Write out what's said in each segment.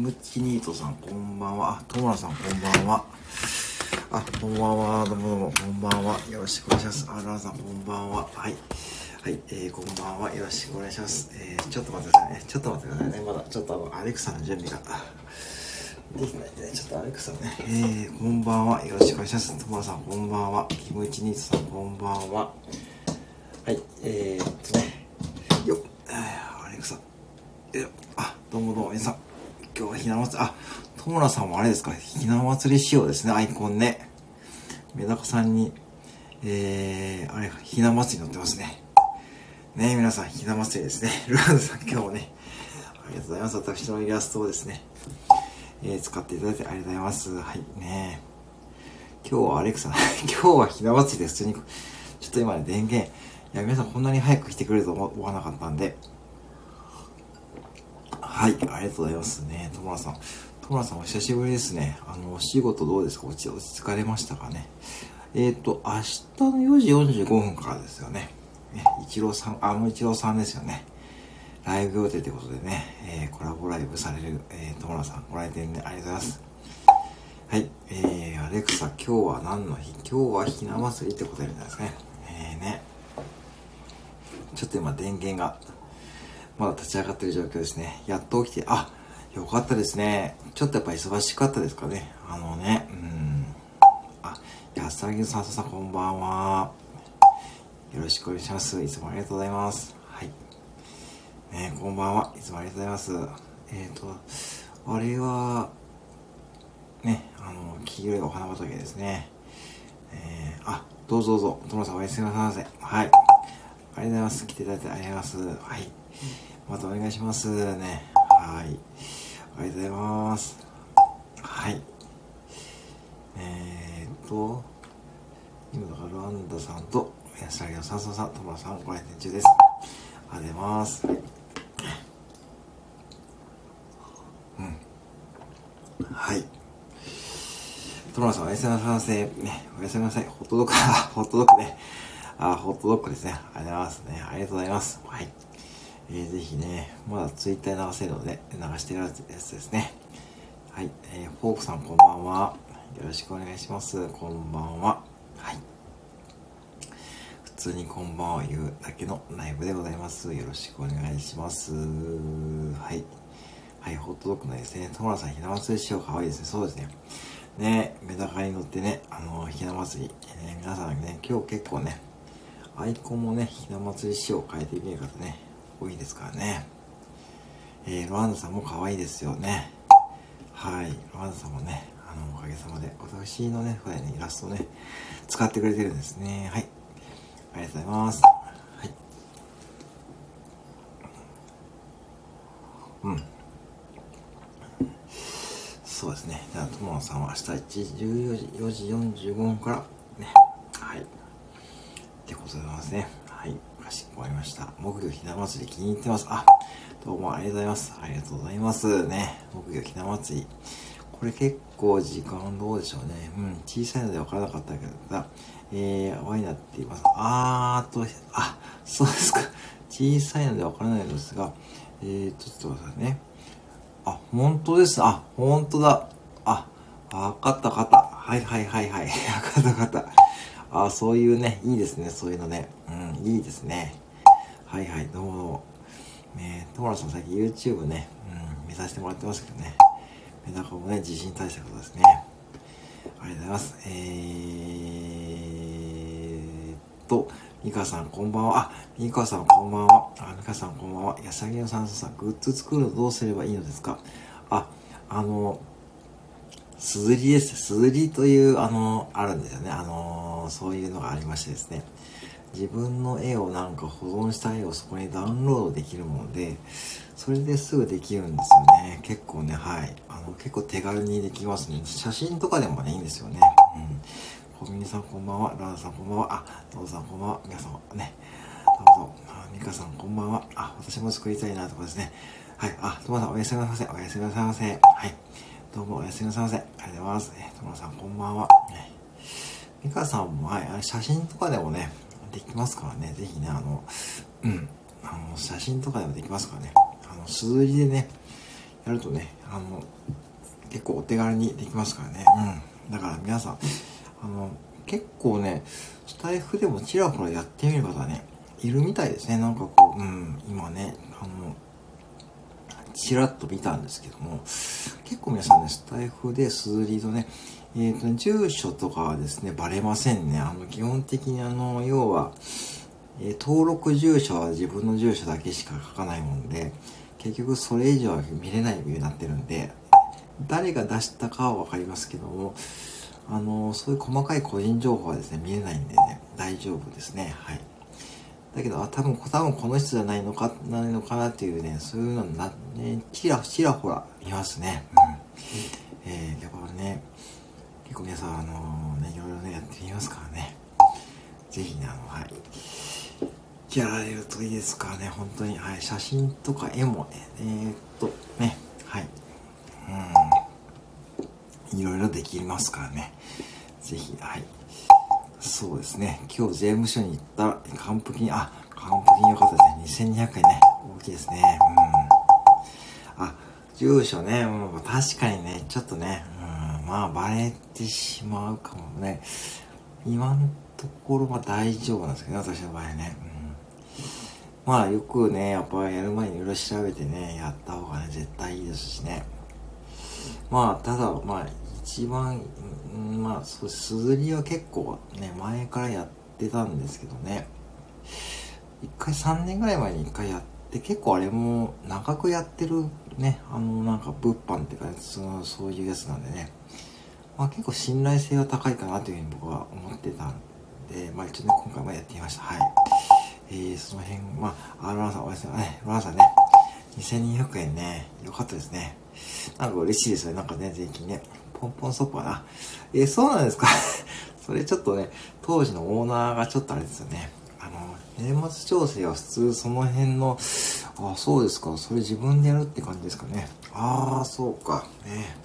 ムチニートさん、こんばんは。あ、トモラさん、こんばんは。あ、こんばんは。どうもどうも、こんばんは。よろしくお願いします。あ、ランさん、こんばんは。はい。はい、えー、こんばんは。よろしくお願いします。えー、ちょっと待ってくださいね。ちょっと待ってくださいね。まだ、ちょっとあの、アレクサの準備が。できないんでね、ちょっとアレクサね。えー、こんばんは。よろしくお願いします。ともらさん、こんばんは。キムチニートさん、こんばんは。はい、えー、っとね。よっ、アレクサ。えあ、どうもどうも、皆さん。今日はひな祭り、あ、ともらさんもあれですか、ひな祭り仕様ですね、アイコンね。メダカさんに、えー、あれ、ひな祭り乗ってますね。ね皆さん、ひな祭りですね。ルアンさん、今日もね、ありがとうございます。私のイラストをですね、えー、使っていただいてありがとうございます。はい、ね今日はアレクサ、今日はひな祭りです普通に、ちょっと今ね、電源、いや、皆さんこんなに早く来てくれると思わなかったんで、はい、ありがとうございますね。ともらさん。ともらさんお久しぶりですね。あの、お仕事どうですか？落ち、落ち着かれましたかね？えっ、ー、と、明日の4時45分からですよね。ね、一郎さん、あの一郎さんですよね。ライブ予定ということでね、えー、コラボライブされる、えー、ともらさん、ご来店でありがとうございます。はい、えー、アレクサ、今日は何の日？今日はひな祭りってことみたいですね。えーね。ちょっと今電源がまだ立ち上がってる状況ですね。やっと起きて、あ、よかったですね。ちょっとやっぱ忙しかったですかね。あのね、うん。あ、安さぎさんさんこんばんは。よろしくお願いします。いつもありがとうございます。はい。ねこんばんは。いつもありがとうございます。えっ、ー、と、あれは、ね、あの、黄色いお花畑ですね。えー、あ、どうぞどうぞ、ともさんおやすみなさいませ。はい。ありがとうございます。来ていただいてありがとうございます。はい。またお願いしますね。はい。ありがとうございます。はい。えー、っと、今だからランダさんと、安らぎのさんさん、ともさん、ご来店中です。ありがとうございます。うん。はい。トモさん、おやすみなさい。ね、おやすみなさい。ホットドッグ、ホットドッグね。あ、ホットドッグですね。ありがとうございますね。ありがとうございます。はい。えー、ぜひね、まだツイッター流せるので、流してるやつですね。はい、えー、フォークさんこんばんは。よろしくお願いします。こんばんは。はい。普通にこんばんは言うだけのライブでございます。よろしくお願いします。はい。はい、ホットドッグのですね、トモラさん、ひな祭りしようかわいいですね。そうですね。ね、メダカに乗ってね、あの、ひな祭り、え、皆さんね、今日結構ね、アイコンもね、ひな祭り仕様変えてみる方ね、多いですからね。えー、ロアンダさんも可愛いですよね。はい。ロアンダさんもね、あの、おかげさまで、私のね、これね、イラストね、使ってくれてるんですね。はい。ありがとうございます。はい。うん。そうですね。じゃあ、友野さんは明日1時、14時45分から、ね。はい。ってことでございますね。しこまりました。木魚ひな祭り気に入ってます。あ、どうもありがとうございます。ありがとうございます。ね。木魚ひな祭り。これ結構時間どうでしょうね。うん。小さいので分からなかったけど、えー、ワイナって言います。あーと、あ、そうですか。小さいので分からないのですが、えーと、ちょっと待ってくださいね。あ、本当です。あ、本当だ。あ、わかったかった。はいはいはいはい。わかったかった。ああ、そういうね、いいですね、そういうのね。うん、いいですね。はいはい、どうもどうも。ねトモラさん最近 YouTube ね、うん、見させてもらってますけどね。メダカもね、地震対策ですね。ありがとうございます。えーと、ミカさんこんばんは。あ、ミカさんこんばんは。あ、ミカさんこんばんは。やさぎのさんさん、グッズ作るのどうすればいいのですか？あ、あの、すずりです。すずりという、あの、あるんですよね。あの、そういうのがありましてですね。自分の絵をなんか保存した絵をそこにダウンロードできるもので、それですぐできるんですよね。結構ね、はい。あの、結構手軽にできますね。写真とかでもね、いいんですよね。うん。小ミさんこんばんは。ランさんこんばんは。あ、どうぞさんこんばんは。皆さんね。どうぞ。あ、ミカさんこんばんは。あ、私も作りたいなとかですね。はい。あ、ともさんおやすみなさい。おやすみなさいませ。はい。どうもおやすみなさいませ。ありがとうございます。えー、ともさんこんばんは。ね、ミカさんも、はい、写真とかでもね、できますからね、ぜひね、あの、うん、あの、写真とかでもできますからね、あの、数字でね、やるとね、あの、結構お手軽にできますからね。うん。だから皆さん、あの、結構ね、スタイフでもちらほらやってみる方ね、いるみたいですね。なんかこう、うん、今ね、あの、ちらっと見たんですけども、結構皆さんね、スタイフでスズリーとね、えっ、ー、と、住所とかはですね、バレませんね。あの、基本的にあの、要は、えー、登録住所は自分の住所だけしか書かないもんで、結局それ以上は見れないようになってるんで、誰が出したかはわかりますけども、あの、そういう細かい個人情報はですね、見えないんでね、大丈夫ですね。はい。だけど、あ、多分、多分この人じゃないのか、ないのかなっていうね、そういうのな、ね、ちら、ちらほら見ますね。うん。えー、やっぱね、結構皆さん、あのー、ね、いろいろね、やってみますからね。ぜひね、あの、はい。やられるといいですからね、本当に。はい、写真とか絵もね、えー、っと、ね、はい。うん。いろいろできますからね。ぜひ、はい。そうですね。今日税務署に行ったら、還付金、あ、還付金よかったですね。2200円ね。大きいですね。うん。あ、住所ね、うん、確かにね、ちょっとね、まあ、バレてしまうかもね。今のところは大丈夫なんですけどね、私の場合ね。まあ、よくね、やっぱやる前にいろいろ調べてね、やった方がね、絶対いいですしね。まあ、ただ、まあ、一番、まあ、そう、すずりは結構ね、前からやってたんですけどね。一回3年ぐらい前に一回やって、結構あれも長くやってるね、あの、なんか物販っていうか、ね、そのそういうやつなんでね。まあ、結構信頼性は高いかなというふうに僕は思ってたんで、まあ一応ね、今回もやってみました。はい。えー、その辺、まあ、あ、ロナさん、おやすみね、ロナさんね、2200円ね、よかったですね。なんか嬉しいですよね、なんかね、税金ね。ポンポンソップはな。え、そうなんですか？それちょっとね、当時のオーナーがちょっとあれですよね。あの、年末調整は普通その辺の、あ、そうですか、それ自分でやるって感じですかね。ああ、そうか、ね。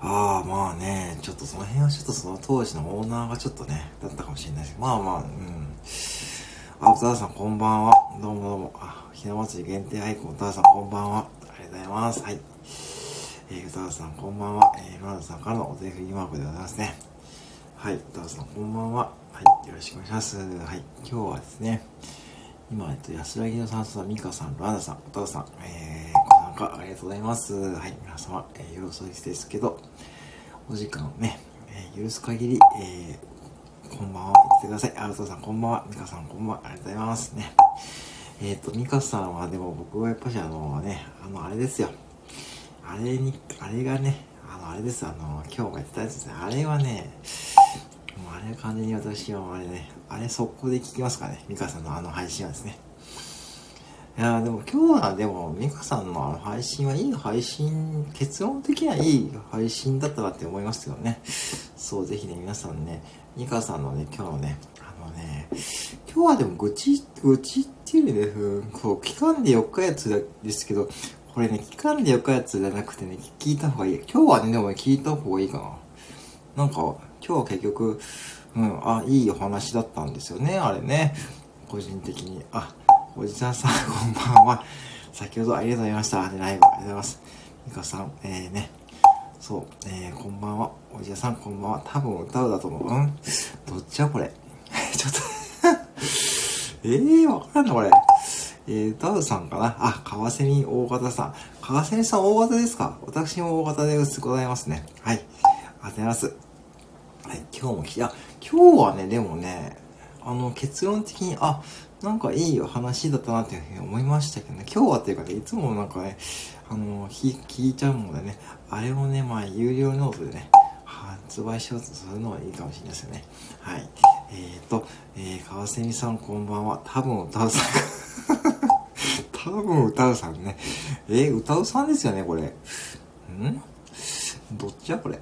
ああ、まあね、ちょっとその辺はちょっとその当時のオーナーがちょっとね、だったかもしれないですけど、まあまあ、うん。あ、歌田さんこんばんは。どうもどうも。あ、ひな祭り限定アイコン、歌田さんこんばんは。ありがとうございます。はい。えー、歌田さんこんばんは。えー、ロナさんからのお手振りマークでございますね。はい、歌田さんこんばんは。はい、よろしくお願いします。はい、今日はですね、今、えっと、安らぎのさんさん、ミカさん、ラナさん、歌田さん、えー、かありがとうございます。はい、皆様、えー、夜遅いですけど、お時間をね、えー、許す限り、えー、こんばんは、言ってください。アルトさん、こんばんは。ミカさん、こんばんは。ありがとうございますね。えっ、ー、と、ミカさんは、でも僕はやっぱしあのね、あの、あれですよ。あれに、あれがね、あの、あれです、あの、今日も言ってたやつですね。あれはね、もうあれ完全に私はあれね、あれ速攻で聞きますかね。ミカさんのあの配信はですね。いやでも今日はでも、ミカさんのあの配信はいい配信、結論的にはいい配信だったなって思いますよね。そう、ぜひね、皆さんね、ミカさんのね、今日のね、あのね、今日はでも愚痴、愚痴っていうね、こう、期間で4日やつですけど、これね、期間で4日やつじゃなくてね、聞いた方がいい。今日はね、でも聞いた方がいいかな。なんか、今日は結局、うん、あ、いいお話だったんですよね、あれね。個人的に。あ、おじさんさん、こんばんは。先ほどありがとうございました。ライブありがとうございます。ミカさん、えーね、そう、えー、こんばんは。おじさん、こんばんは。多分歌うだと思う。うん？どっちやこれ？ちょっと えー、わからんな、これ。えー、歌うさんかな？あ、川蝉大型さん。川蝉さん大型ですか？私も大型でございますね。はい。ありがとうございます。はい、今日もいや、今日はね、でもね、あの、結論的に、あ、なんかいい話だったなっていうふうに思いましたけどね、今日はっていうかね、いつもなんかね、あの、聞いちゃうのでね、あれをね、まあ、有料ノートでね、発売しようとするのはいいかもしれないですよね。はい。えーと、えー、川蝉さんこんばんは。多分歌うさん 多分歌うさんね。えー、歌うさんですよね、これ。ん？どっちやこれ？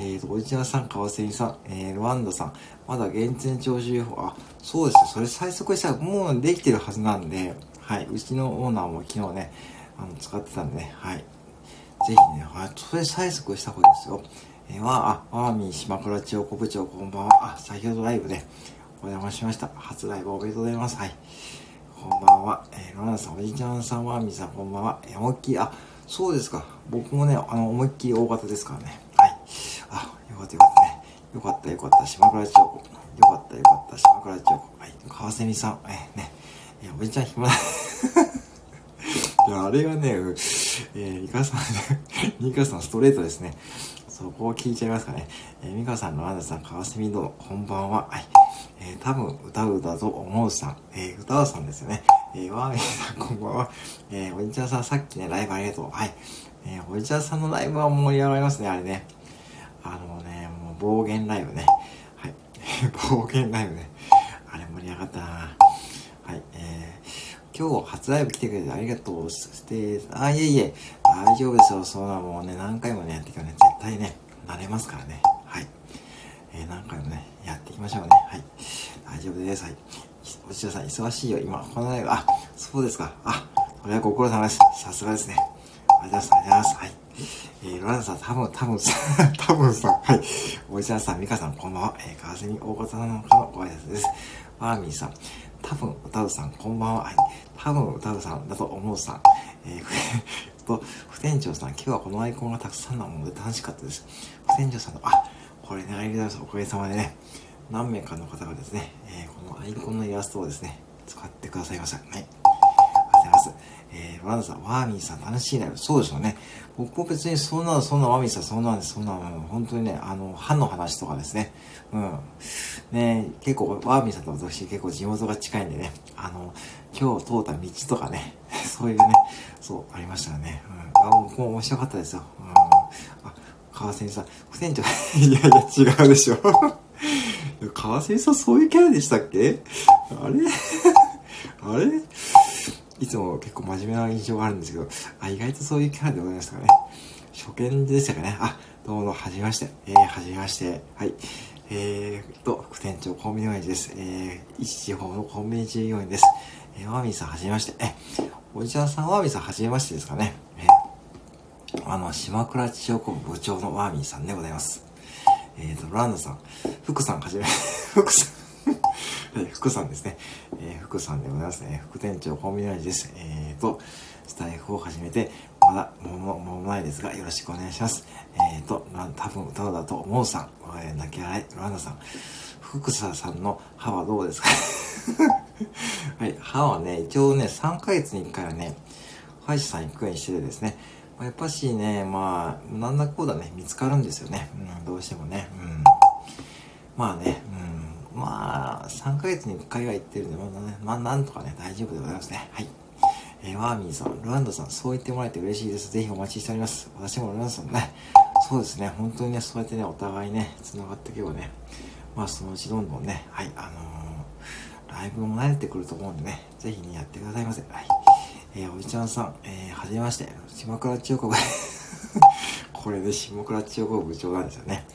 えーと、おじちゃんさん、川蝉さん、えー、ワンダさん、まだ厳選徴収予報、あ、そうですよ。それ最速したらもうできてるはずなんで、はい。うちのオーナーも昨日ね、あの、使ってたんでね、はい。ぜひね、はい。それ催促した方がいいですよ。えー、わあ、あ、アーミー島倉千代子部長、こんばんは。あ、先ほどライブでお邪魔しました。初ライブおめでとうございます。はい。こんばんは。えー、ロナさん、おじいちゃんさん、ワーミーさん、こんばんは。えー、思いっきり、あ、そうですか。僕もね、あの、思いっきり大型ですからね。はい。あ、よかったよかったね。よかったよかった。島倉千代子。よかったよかった。島倉千代子。はい。川蝉さん。えー、ね。えー、おじいちゃん暇だ。いや、あれはね、えー、ミカさん、ミカさんストレートですね。そこを聞いちゃいますかね。えー、ミカさん、ロナンさん、川蝉どうも、こんばんは。はい。えー、多分歌うだと思うさん、えー、歌うさんですよね。えー、ワーミーさんこんばんは。えー、おじちゃんさんさっきね、ライブありがとう。はい。えー、おじちゃんさんのライブは盛り上がりますね、あれね。あのね、もう暴言ライブね。はい。暴言ライブね。あれ盛り上がったなはい。えー、今日初ライブ来てくれてありがとう。して、あ、いえいえ、大丈夫ですよ。そんなもうね、何回もね、やっていけばね、絶対ね、慣れますからね。はい。えー、何回もね、やっていきましょうね。はい。大丈夫です。はい。おちらさん、忙しいよ。今、このライブ、あ、そうですか。あ、それはご苦労様です。さすがですね。ありがとうございます。ありがとうございますはい。えー、ロランさん、多分、多分、多分さん、はい。おじちゃんさん、ミカさん、こんばんは。えー、川蝉大方のかのご挨拶です。ワーミーさん、多分、歌うさん、こんばんは。はい。多分、歌うさんだと思うさん。えー、と、副店長さん、今日はこのアイコンがたくさんなもので楽しかったです。副店長さんの、あ、これね、ありがとうございます。おかげさまでね、何名かの方がですね、えー、このアイコンのイラストをですね、使ってくださいました。はい。ありがとうございます。えー、ワンさん、ワーミーさん楽しいライブ。そうでしょうね。僕も別にそんな、そんなワーミーさん、そんな、そんなの、本当にね、あの、歯の話とかですね。うん。ね結構、ワーミーさんと私結構地元が近いんでね、あの、今日通った道とかね、そういうね、そう、ありましたね。うん。あ、僕も面白かったですよ。うん。あ、川瀬さん、副店長、いやいや、違うでしょ。川瀬さんそういうキャラでしたっけ？あれ？あれ？いつも結構真面目な印象があるんですけど、あ、意外とそういうキャラでございましたかね。初見でしたかね。あ、どうも、はじめまして。えー、はじめまして。はい。えーと、副店長コンビニ親父です。えー、一地方のコンビニ従業員です。えー、ワーミーさんはじめまして。え、おじさん、ワーミーさんはじめましてですかね。えー、あの、島倉千代子部長のワーミーさんでございます。えーと、ランドさん、福さんはじめ、福さんはい、福さんですね。えー、福さんでございますね。副店長コンビニラジです。えーと、スタイフを始めて、まだ、もう、もうないですが、よろしくお願いします。えーと、多分歌うだと思うさん、えー、泣き笑い、ランドさん、福ささんの歯はどうですか？はい、歯はね、一応ね、3ヶ月に1回はね、歯医者さん行くようにしててですね、まやっぱしね、まあ、なんだこうだね、見つかるんですよね。うん、どうしてもね。うん。まあね、うん。まあ、3ヶ月に1回は行ってるんで、まあね、まあ、なんとかね、大丈夫でございますね。はい。えー、ワーミーさん、ルワンドさん、そう言ってもらえて嬉しいです。ぜひお待ちしております。私もルワンドさんね、そうですね、本当にね、そうやってね、お互いね、繋がっていけばね、まあ、そのうちどんどんね、はい、あのー、ライブも慣れてくると思うんでね、ぜひね、やってくださいませ。はい。えー、おじちゃんさん、えー、はじめまして、島倉千代子が これで島倉千代子部長なんですよね。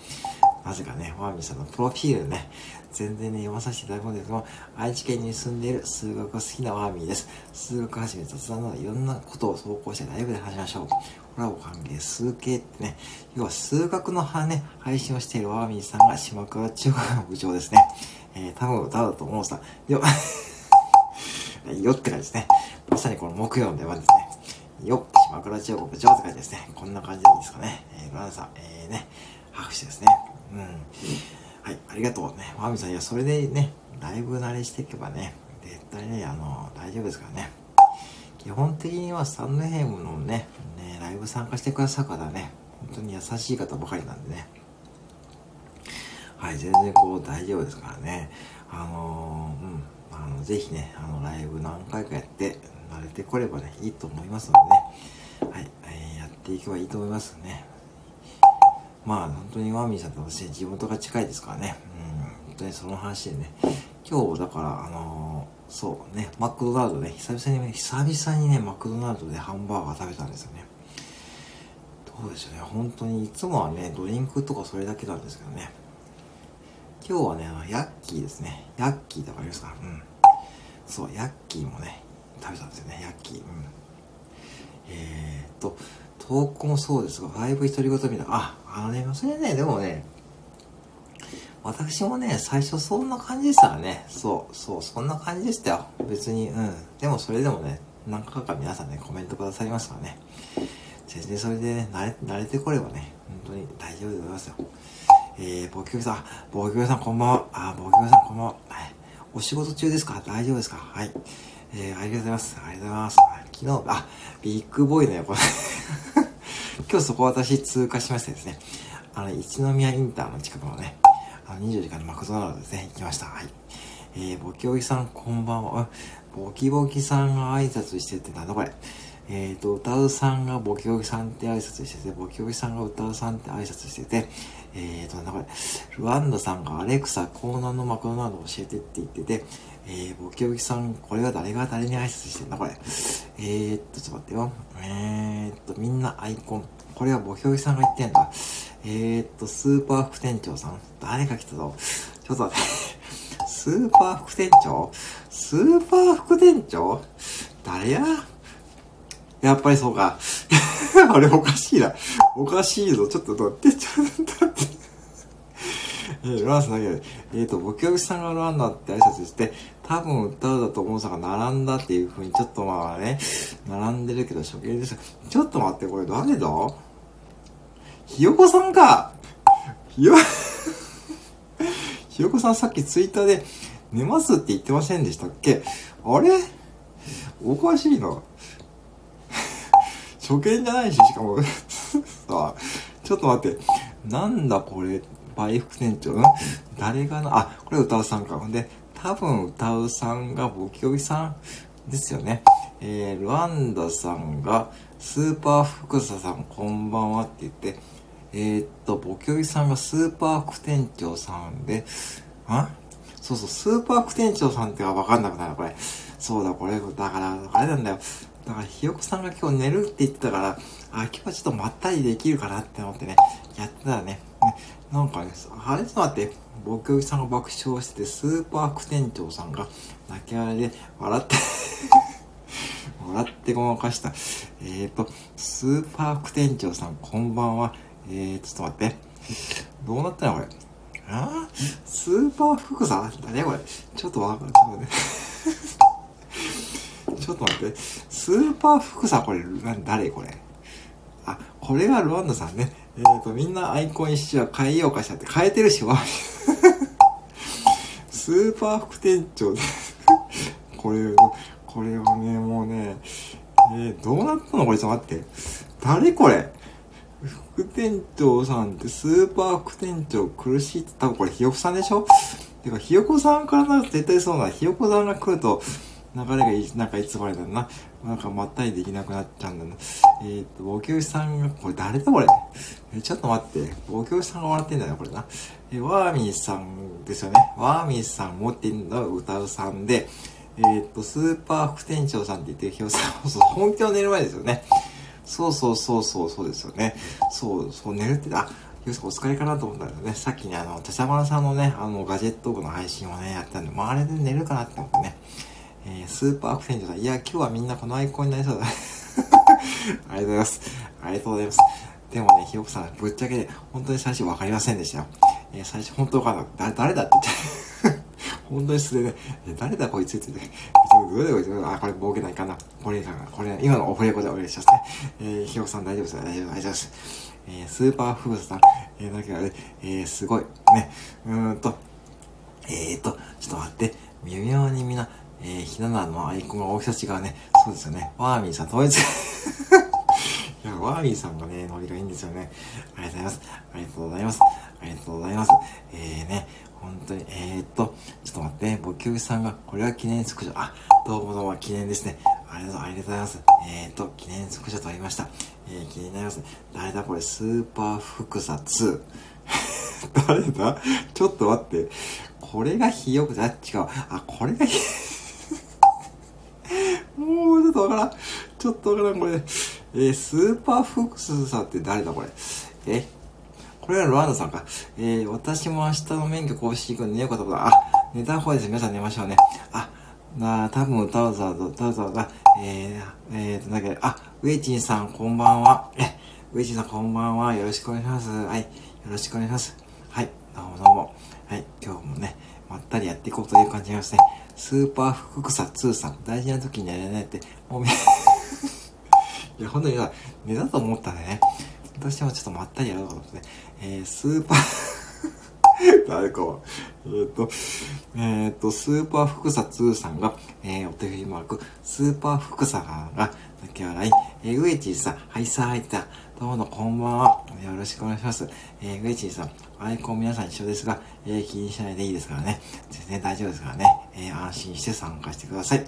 なぜかね、ワーミーさんのプロフィールね、全然ね、読まさせていただくんですけど愛知県に住んでいる数学が好きなワーミーです。数学はじめ雑談などいろんなことを投稿してライブで話しましょう。コラボ歓迎、数形ってね、要は数学の派ね、配信をしているワーミーさんが島倉千代子の部長ですね。えー、多分歌うと思うさ。よ、よって感じですね。まさにこの木曜の出番ですね。よっ、島倉千代子部長って感じですね。こんな感じでいいですかね。えー、ランさん、えー、ね、拍手ですね。うん。はい、ありがとうね。ワミさん、いや、それでね、ライブ慣れしていけばね、絶対ね、あの、大丈夫ですからね。基本的にはサンドヘムのね、ね、ライブ参加してくださる方はね、本当に優しい方ばかりなんでね。はい、全然こう大丈夫ですからね。あのー、うん。あの、ぜひね、あの、ライブ何回かやって、慣れてこればね、いいと思いますのでね、はい、えー、やっていけばいいと思いますね。まあ、本当にワーミーさんと私、地元が近いですからね、うん、本当にその話でね、今日、だから、あのー、そうね、マクドナルドね、久々に、久々にね、マクドナルドでハンバーガー食べたんですよね。どうでしょうね、本当にいつもはね、ドリンクとかそれだけなんですけどね。今日はね、あの、ヤッキーですね。ヤッキーってわかりますかうん。そう、ヤッキーもね、食べたんですよね、ヤッキー。うん。えー、っと、投稿もそうですが、ライブ独り言みたいな。あ、あのね、それね、でもね、私もね、最初そんな感じでしたらね。そう、そう、そんな感じでしたよ。別に、うん。でもそれでもね、何回か皆さんね、コメントくださいますからね。全然それでね、慣れ、慣れてこればね、本当に大丈夫でございますよ。えー、ボキョキさん、ボキョキさんこんばんは。あ、ボキョキさんこんばんは。はい。お仕事中ですか？大丈夫ですか？はい。えー、ありがとうございます。ありがとうございます。昨日、あ、ビッグボーイの横 今日そこ私通過しましてですね、あの、一宮インターの近くのね、あの、24時間のマクドナルドですね、行きました。はい。えー、ボキボキさんこんばんは。ボキボキさんが挨拶してて、なんだこれ？えっ、ー、と、歌うさんがボキボキさんって挨拶してて、ボキボキさんが歌うさんって挨拶してて、えっ、ー、と、なんだこれ。ルワンダさんがアレクサ、コーナーのマクドナルド教えてって言ってて、えー、ボキボキさん、これは誰が誰に挨拶してんだこれ。えー、っと、ちょっと待ってよ。えー、っと、みんなアイコン。これはボキボキさんが言ってんだ。えー、っと、スーパー副店長さん。誰が来たぞ。ちょっと待って。スーパー副店長？スーパー副店長？誰や？やっぱりそうか。あれおかしいな。おかしいぞ。ちょっと待って、ちょっと待って。えー、ロランスだけで、えっ、ー、と、ボキョビさんがロランダって挨拶して、多分歌うだと思うさが並んだっていう風にちょっとまあね、並んでるけど処刑です。ちょっと待って、これ誰だ？ひよこさんかひよ、ひよこさんさっきツイッターで寝ますって言ってませんでしたっけ？あれ？おかしいな。初見じゃないし、しかもさ あ、ちょっと待って。なんだこれ、倍副店長ん誰がな、あ、これ歌うさんか。ほんで、多分歌うさんがボキオビさんですよね。えー、ルワンダさんが、スーパー福佐さんこんばんはって言って、えー、っと、ボキオビさんがスーパー副店長さんで、あ？そうそう、スーパー副店長さんってわかんなくなる、これ。そうだ、これ、だから、あれなんだよ。だから、ひよこさんが今日寝るって言ってたから、あ、今日はちょっとまったりできるかなって思ってね、やってたらね。なんかね、あれちょっと待って、僕よさんが爆笑してて、スーパー副店長さんが泣き笑いで笑って 笑ってごまかした。えっ、ー、と、スーパー副店長さん、こんばんは。えー、ちょっと待って。どうなったのこれ？あ？スーパー福さん？何これ。ちょっとわかんない。ちょっと待って。スーパー福さんこれ、な誰？これ。あ、これがルワンダさんね。えっ、ー、と、みんなアイコン一緒は変えようかしらって変えてるし、わ。スーパー副店長で これ、これはね、もうね、えー、どうなったの？これちょっと待って。誰これ？副店長さんってスーパー副店長苦しいって多分これひよこさんでしょ？てかひよこさんからなると絶対そうな。ひよこさんが来ると流れがい、なんかいつまでだな。なんかまったりできなくなっちゃうんだな。えー、っと、ボキュさんが、これ誰だこれ？え、ちょっと待って。ボキュさんが笑ってんだよ、これな。え、ワーミーさんですよね。ワーミーさん持ってんの歌うさんで、えー、っと、スーパー副店長さんって言ってるひよさん、そう、本気の寝る前ですよね。そうそうそうそう、そうですよね。そう、そう、寝るって、あ、ひよさんお疲れかなと思ったんだよね。さっきね、あの、田丸さんのね、あの、ガジェット部の配信をね、やったんで、まあ、あれで寝るかなって思ってね。えー、スーパーアクセントさん。いや、今日はみんなこのアイコンになりそうだ。ありがとうございます。ありがとうございます。でもね、ひよこさん、ぶっちゃけで、本当に最初分かりませんでしたよ。えー、最初本当かなだ、誰だって言って。本当に素でね、誰だこいつって言って、どれだこいつあ、これボケないかな。これかな。これ、今のオフレコでお願いしますね。えー、ひよこさん大丈夫ですか大丈夫、大丈夫です。えー、スーパーフーズさん、えー、だけどね、えー、すごい。ね、うーんと、えーと、ちょっと待って、微妙にみんな、えー、ひななのアイコンが大きさ違うね。そうですよね。ワーミーさん統一。いや、ワーミーさんがね、ノリがいいんですよね。ありがとうございます。ありがとうございます。ありがとうございます。えーね、本当に、えー、っと、ちょっと待って、ボキュウさんが、これは記念スクショ。あ、どうもどうも、記念ですね。ありがとう、ありがとうございます。えー、っと、記念スクショとありました。えー、気になります。誰だこれ、スーパーフクサ2。誰だ？ちょっと待って。これがひよく、あ、違う。あ、これがひ、もうちょっとわからん。ちょっとわからん、これ。えー、スーパーフックスさんって誰だ、これ？え？これはロワンダさんか。えー、私も明日の免許更新行くんで寝ようかと思った。あ、寝た方です。皆さん寝ましょうね。あ、なあ、多分歌うぞ、歌うぞが、えー、えーと、だけ？どあ、ウェイチンさん、こんばんは。え、ウェイチンさん、こんばんは。よろしくお願いします。はい。よろしくお願いします。はい。どうもどうも。はい。今日もねまったりやっていこうという感じがますね。スーパー福草2さん、大事な時にやれないって、もう いや、本当にさ、寝だと思ったんでね。どうしてもちょっとまったりやろうと思って、ね、えー、スーパー 誰かは。えっ、ー、と、えっ、ー、と、スーパー福草2さんが、えー、お手振りマーク、スーパー福草が、泣き笑い、えー、ウエチーさん、はいさーいた。どうもこんばんは。よろしくお願いします。えー、ウエチーさん、アイコン皆さん一緒ですが、えー、気にしないでいいですからね。全然大丈夫ですからね。えー、安心して参加してください。よ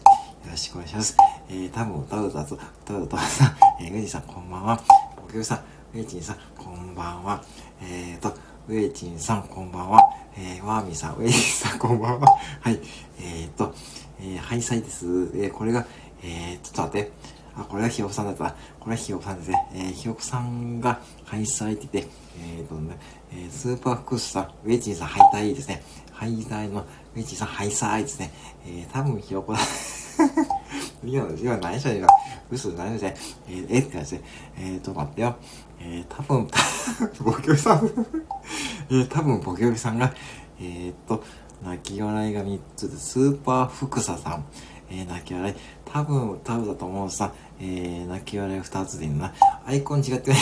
ろしくお願いします。えー、多分歌う歌と、歌う歌さん、えー、ウエチーさんこんばんは。僕よさん、ウェイチンさん、こんばんは。えーと、ウェイチンさん、こんばんは。えー、ワーミーさん、ウェイチンさん、こんばんは。はい。えーと、えー、ハイサイです。えー、これが、えー、ちょっと待って。あ、これはひよこさんだった。これはひよこさんですね。えー、ひよこさんがハイサイってて、えーとね、えー、スーパーフクスさん、ウェイチンさん、ハイタイですね。ハイタイのウェイチンさん、ハイサイですね。えー、多分ひよこだ。今、今何しゃ今、嘘何しゃえー、えって感じで、えーと、待ってよ。えー、多分、ボキョリさん えー、多分ボキョリさんが、えー、っと、泣き笑いが3つで、スーパーフクサさん、えー、泣き笑い、多分、多分だと思うさ、えー、泣き笑い2つでいいな。アイコン違ってない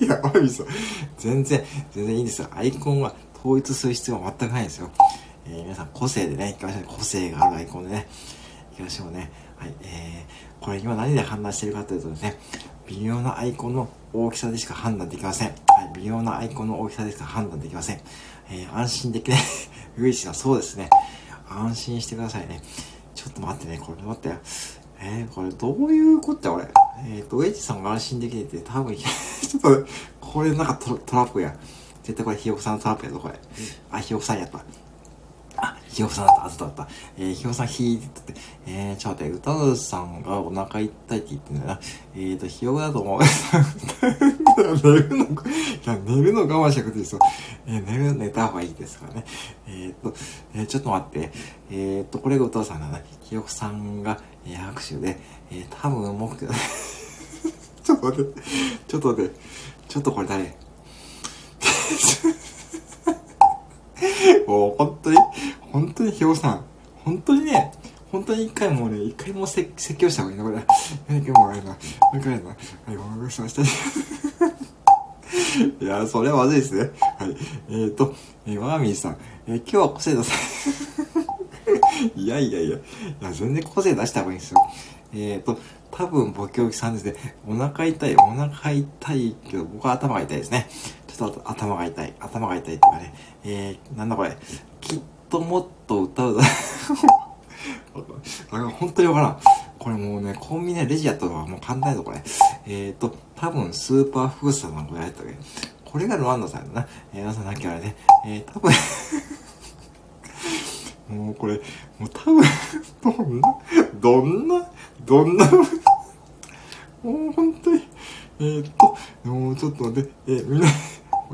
いや、アイさん、全然、全然いいんですよ。アイコンは統一する必要は全くないんですよ。えー、皆さん個性でね、行きましょう。個性があるアイコンでね、行きましょうね。はい、えー、これ今何で判断してるかというとですね、微妙なアイコンの大きさでしか判断できません。はい、微妙なアイコンの大きさでしか判断できません。えー、安心できない。ウイチさん、そうですね。安心してくださいね。ちょっと待ってね、これ待ってよ。えー、これどういうことや、俺。えっ、ー、と、ウェイチさんが安心できないって多分、ちょっと、これなんかトラップや。絶対これひよこさんのトラップやぞ、これ。あ、ひよこさんやった。ひよこさんだった、あずだった。えー、ひよこさんひーって言って、えー、ちょっと待って、歌うさんがお腹痛いって言ってんだな。えーと、ひよこだと思う。寝るの、いや、寝るの我慢しなくていいですよ。えー、寝る、寝た方がいいですからね。えーと、えー、ちょっと待って。えーと、これがお父さんだな。ひよこさんが、えー、拍手で、えー、多分目標、ちょっと待って、ちょっと待って、ちょっとこれ誰？もう本当に、本当にひよさん、本当にね、本当に一回もね、一回も説教した方がいいな、これ。何回もあれな、もう一回な。はい、ごめんなさい。いや、それはまずいですね。はい。えっ、ー、と、えー、ワーミーさん、えー、今日は個性出さ いやいやいや、いや、全然個性出した方がいいんですよ。えっ、ー、と、多分、ボキョキさんですね。お腹痛い、お腹痛いけど、僕は頭が痛いですね。ちょっと頭が痛い、頭が痛いっていうかね。えー、なんだこれ。きっともっと歌うだ。あ本当にわからん。これもうね、コンビニでレジやったのはもう簡単やぞ、これ。えっ、ー、と、多分スーパーフースさんのこれやったっけ？これがルワンダさんだな。えー、皆さんなきゃあれね。えー、多分 もうこれ、もう多分 どんな、どんな、どんな、もう本当に、えー、っと、もうちょっと待って、えー、みんな、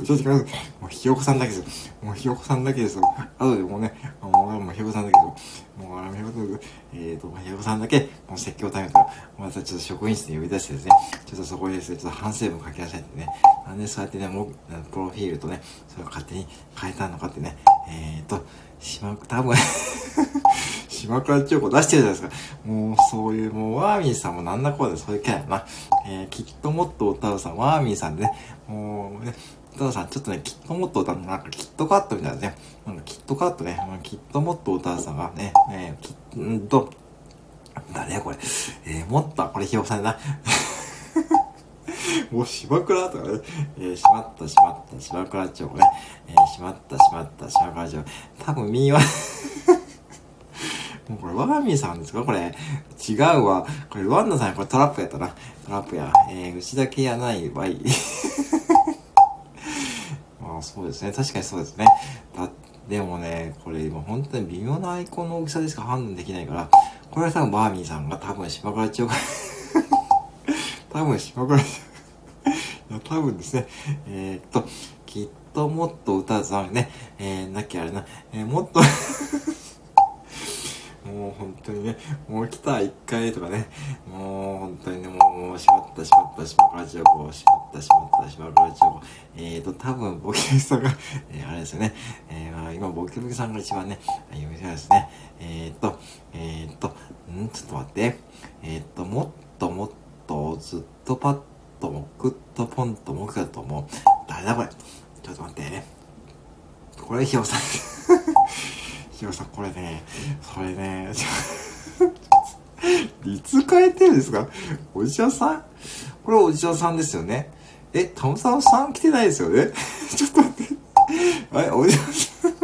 正直もうひよこさんだけです。もうひよこさんだけですよ。後でもうね、もう、もうひよこさんだけです。もう、あの、ひよこさん、えーと、ひよこさんだけ、もう説教タイムから、またちょっと職員室に呼び出してですね、ちょっとそこでですね、ちょっと反省文書き出したいってね、なんでそうやってね、もう、プロフィールとね、それを勝手に変えたのかってね、えーと、しまく、多 分島倉千代子出してるじゃないですか。もう、そういう、もう、ワーミーさんもなんだこうで、そういうキャラやな。えー、きっともっと歌うさん、ワーミーさんでね、もうね、歌うさん、ちょっとね、きっともっと歌う、なんか、キットカットみたいなね、なんか、キットカットね、きっともっと歌うさんがね、えー、きんと、誰これ、えー、もっと、これ、ひよさんだな。もう、島倉とかね、えー、しまった、しまった、島倉町ね、えー、しまった、しまった、島倉町。多分、みーは もうこれ、ワーミーさんですか？これ。違うわ。これ、ワンダさん、これトラップやったな。トラップや。えー、内だけやないわい。あ、そうですね。確かにそうですね。だ、でもね、これ今本当に微妙なアイコンの大きさでしか判断できないから、これは多分バーミーさんが多分島倉千代多分島倉千代いや、多分ですね。えー、っと、きっともっと歌うさんね、えー、なきゃあれな、えー、もっと もう本当にね、もう来た、一回とかね、もう本当にね、もう、しまった、しまった、しまからちよこ、しまった、しまった、しまからちよこ。えーと、多分、ボキブキさんが、えー、あれですよね、えー、まあ、今、ボキブキさんが一番ね、読みたいですね。えーと、えーと、んちょっと待って。えーと、もっともっと、ずっとパッと、もくっとポンともくだと思う。誰だこれ。ちょっと待って。これ、ひよさん。ひよさん、これね、それね、いつ変えてるんですか？おじさん？これおじさんですよね。え、タムさんさん来てないですよね？ちょっと待って。え、おじさん？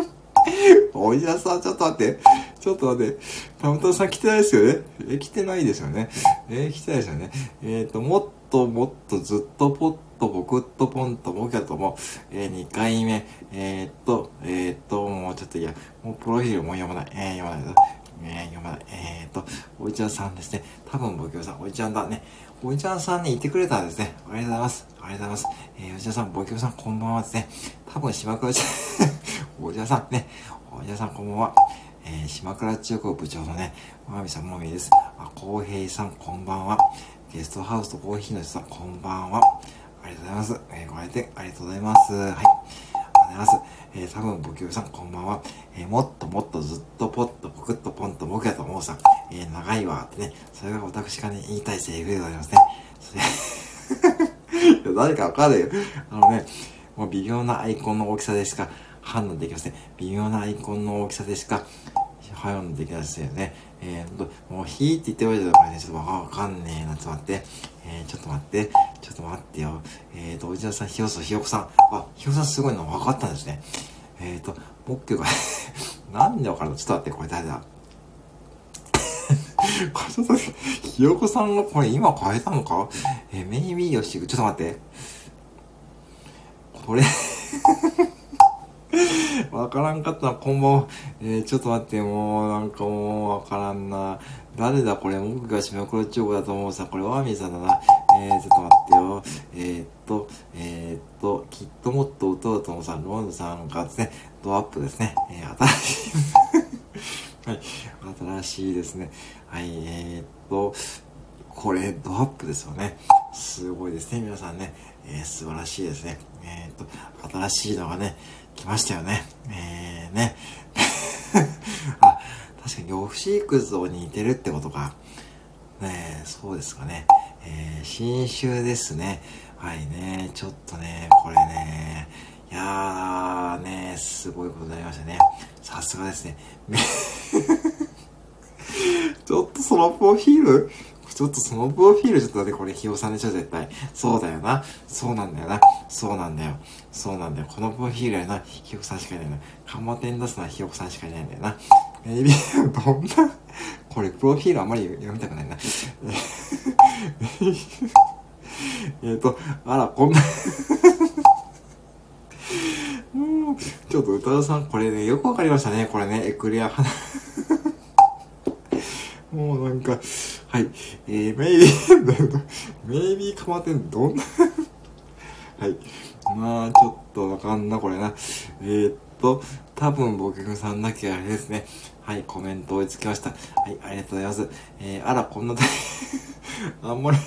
おじさん、ちょっと待って。ちょっと待って。タムタムさん来てないですよね？え、来てないですよね？え来てないですよね？えっ、ー、と、もっともっとずっとポッとボクッとポンとボキャとも、えー、2回目、えー、っと、えー、っと、もうちょっといや、もうプロフィールも読まない、えー、読まない。えー、読まない。えー、っと、おいちゃんさんですね。多分ボキョさん、おいちゃんだね。おいちゃんさんにいてくれたんですね。ありがとうございます。ありがとうございます。えー、おいちゃんさん、ボキョさん、こんばんはですね。多分、島倉ちゃん、おいちゃんさんね。おいちゃんさん、こんばんは。えー、島倉千代子部長のね、まみさんもみです。あ、こうへいさん、こんばんは。ゲストハウスとコーヒーの人さん、こんばんは。ありがとうございます。えー、ご来店ありがとうございます。はい。ありがとうございます。えー、多分、ボキューさん、こんばんは。えー、もっともっとずっとポッとポクッとポンと僕やと思うさん。えー、長いわってね。それが私がね、言いたいセリフでございますね。それ 誰かわかるよ。あのね、もう微妙なアイコンの大きさでしか判断できません。微妙なアイコンの大きさでしか判断できないですよね。えー、もう、ひーって言っておいてたらね、ちょっとわかんねえな。ちょっと待って。えー、ちょっと待って。ちょっと待ってよ。えーと、おじさん、ひよそ、ひよこさん。あ、ひよこさんすごいの分かったんですね。えーと、僕が なんで分かるの？ちょっと待って、これ誰だ？これちょっと、ひよこさんがこれ今変えたのか？えー、メイビーよし、ちょっと待って。これ わからんかったな、こんばんは。えー、ちょっと待って、もう、なんかもう、わからんな。誰だこれ、僕が島黒チョコだと思うさ。これ、ワーミーさんだな。えー、ちょっと待ってよ。えー、っと、えー、っと、きっともっと歌うと思うさ。ローンさんがですね、ドアップですね。えー、新しい はい、新しいですね。はい、えー、っと、これ、ドアップですよね。すごいですね、皆さんね。えー、素晴らしいですね。えー、っと、新しいのがね、来ましたよね。えー、ね。あ、確かにオフシーク像に似てるってことか。ねそうですかね。えー、新種ですね。はいね、ちょっとね、これね、いやーね、すごいことになりましたね。さすがですね。ちょっとそのプロフィール？ちょっとそのプロフィールちょっと待って、これ、ひよさんでしょ、絶対。そうだよな。そうなんだよな。そうなんだよ。そうなんだよ。このプロフィールやな、ひよさんしかいないな。カモテン出すのはひよさんしかいないんだよな。エビー、どんな、これ、プロフィールあんまり読みたくないな。えっと、あら、こんなうん、ちょっと歌うさん、これね、よくわかりましたね。これね、エクレア花。もうなんか、はい。えー、メイビー、メイビーかまってんどんな？はい。まあ、ちょっとわかんな、これな。えー、っと、多分、ボケグさんだけあれですね。はい、コメント追いつきました。はい、ありがとうございます。えー、あら、こんな、あんまり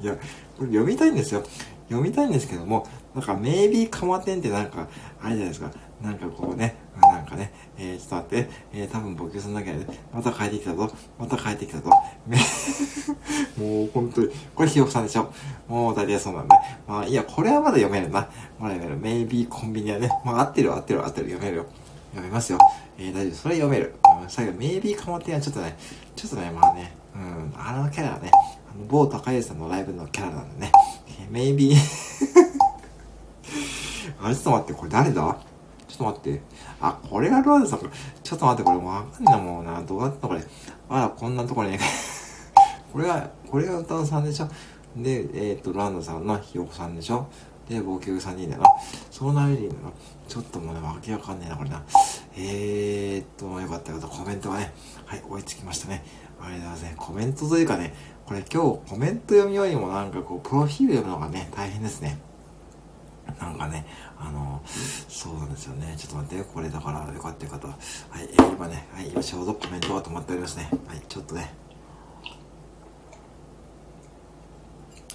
いや、これ読みたいんですよ。読みたいんですけども、なんか、メイビーかまてんってなんか、あれじゃないですか。なんかこうね、なんかね、えー、ちょっと待って、えー、多分僕さんだけで、また帰ってきたぞ、また帰ってきたぞ。もう本当に、これひよこさんでしょ。もう大体そうなんで。まあいや、これはまだ読めるな。まだ読める。メイビーコンビニはね、まあ合ってる合ってる合ってる、読めるよ。読めますよ。えー、大丈夫。それ読める。うん、最後、メイビーかまってはちょっとね、ちょっとね、まあね、うん、あのキャラはね、あの某高橋さんのライブのキャラなんでね、えー、メイビーあれ、ちょっと待って、これ誰だ？ちょっと待って。あ、これがロードさんか？ちょっと待って、これわかんないもんな。どうやったこれ？あら、こんなところに。これが、これが歌うさんでしょ？で、えっ、と、ランドさんのひよこさんでしょ？で、冒険3人だな。そうなるんだな。ちょっともうね、わけわかんねえな、これな。えーっと、よかったよかった。コメントがね、はい、追いつきましたね。ありがとうございますね。コメントというかね、これ今日コメント読みよりもなんかこう、プロフィール読むのがね、大変ですね。なんかね、あの、そうなんですよね。ちょっと待って、これだからよかったよかった。はい、えー、今ね、はい、今ちょうどコメントが止まっておりますね。はい、ちょっとね。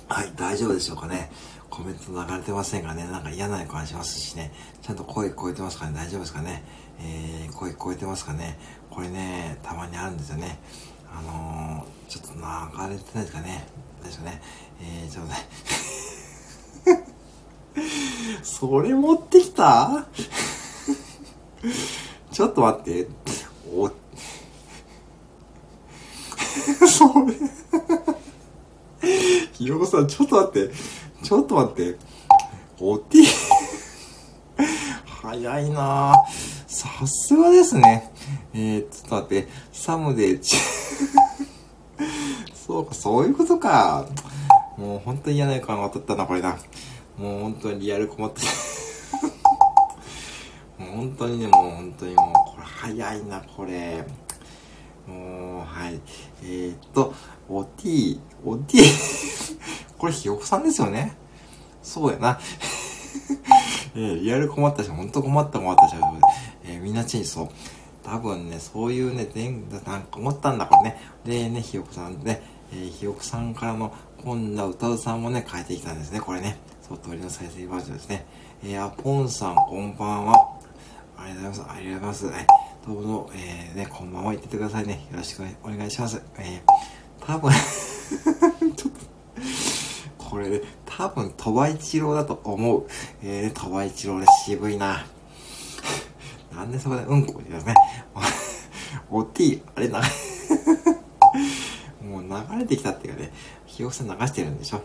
はい、大丈夫でしょうかね。コメント流れてませんがね、なんか嫌な予感しますしね、ちゃんと声聞こえてますかね、大丈夫ですかね。えー、声聞こえてますかね。これね、たまにあるんですよね。あのー、ちょっと流れてないですかね。大丈夫ね。えー、ちょっとね。それ持ってきた？ちょっと待って。お、それひよこさん、ちょっと待って。ちょっと待って。おて早いなさすがですね。えー、ちょっと待って。サムで、そうか、そういうことか。もう本当に嫌な予感が当たったな、これな。もう本当にリアル困ってもう本当にね、もう本当にもう、これ早いな、これ。もう、はい。えー、っと、お t、お t これひよこさんですよね。そうやな。えー、リアル困った人、ほんと困った困った人、えー、みんなチェンジそう。多分ね、そういうね、全、なんか思ったんだからね。でね、ひよこさんね、えー、ひよこさんからの、今度は歌うさんもね、変えてきたんですね、これね。そう、鳥の再生バージョンですね。えー、あ、ポンさん、こんばんは。ありがとうございます。ありがとうございます。はい。どうぞ、えー、ね、こんばんは言っててくださいね。よろしくお願いします。えー、多分 ちょっとこれね、多分、鳥羽一郎だと思う。えー、鳥羽一郎ね、渋いな。なんでそこでうんこ言ってますね。お T、あれな、もう流れてきたっていうかね、ひよこさん流してるんでしょ？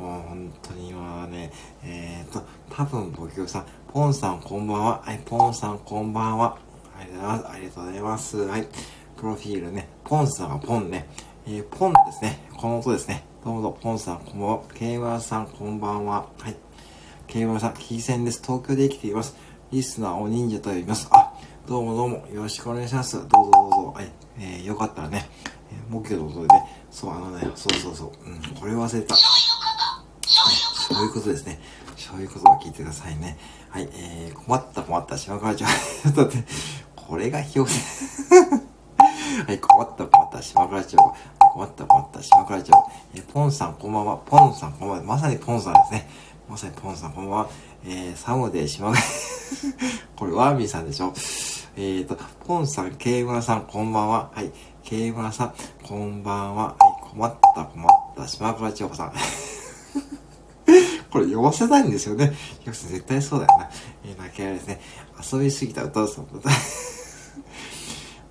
もう本当に今はね、えーと、多分僕ひよさん、ポンさんこんばんは。はい、ポンさんこんばんは。ありがとうございます。ありがとうございます。はい。プロフィールね、ポンさんはポンね。えー、ポンですね。この音ですね。どうもどうも、ポンさん、こんばんは。ケイワさん、こんばんは。はい。ケイワさん、キーセンです。東京で生きています。リスナーお忍者と呼びます。あ、どうもどうも、よろしくお願いします。どうぞどうぞ。はい。えー、よかったらね、えー、木魚の音で、そう、あのね、そうそうそう、うん、これ忘れた。そういうことですね。そういうことを聞いてくださいね。はい、えー、困った困った、島川町。ちょっと待って、これが表現。はい、困った困った、島倉町。困った困った、島倉町。えーポンさんこんばんは。ポンさんこんばんは。まさにポンさんですね。まさにポンさんこんばんは。えー、サムで島倉、これワーミーさんでしょ。えーと、ポンさん、ケイムラさんこんばんは。はい、ケイムラさん、こんばんは。はい、困った困った、島倉千代子さん。これ読ませたいんですよね。ひよさん絶対そうだよな。えー、泣きあれですね。遊びすぎた歌うさん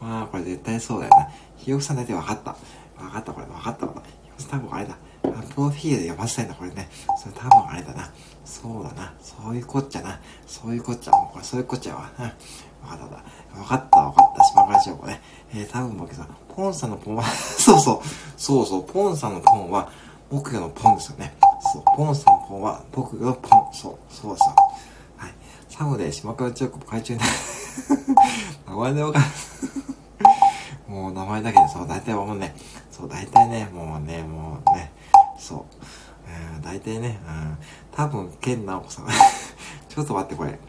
まあ、これ絶対そうだよな。ひよさん大体分かった。分かった、これ。分かったわ。ひよさん多分あれだ。プロフィールで読ませたいんだ、これね。それ多分あれだな。そうだな。そういうこっちゃな。そういうこっちゃ。もうこれそういうこっちゃわ。分かった。分かった、分かった。島村千代子ね。えー、多分僕さん、ポンさんのポンは そうそう。そうそう。ポンさんのポンは、僕のポンですよね。そう。ポンさんのポンは、僕のポン。そう。そうですよ。はい。サムで島倉千代子会長になる。名前でわかる。もう名前だけで、そう、大体もうね、そう、大体ね、もうね、もうね、そう。えー、大体ね、うん、多分、ケンナオコさん。ちょっと待って、これ。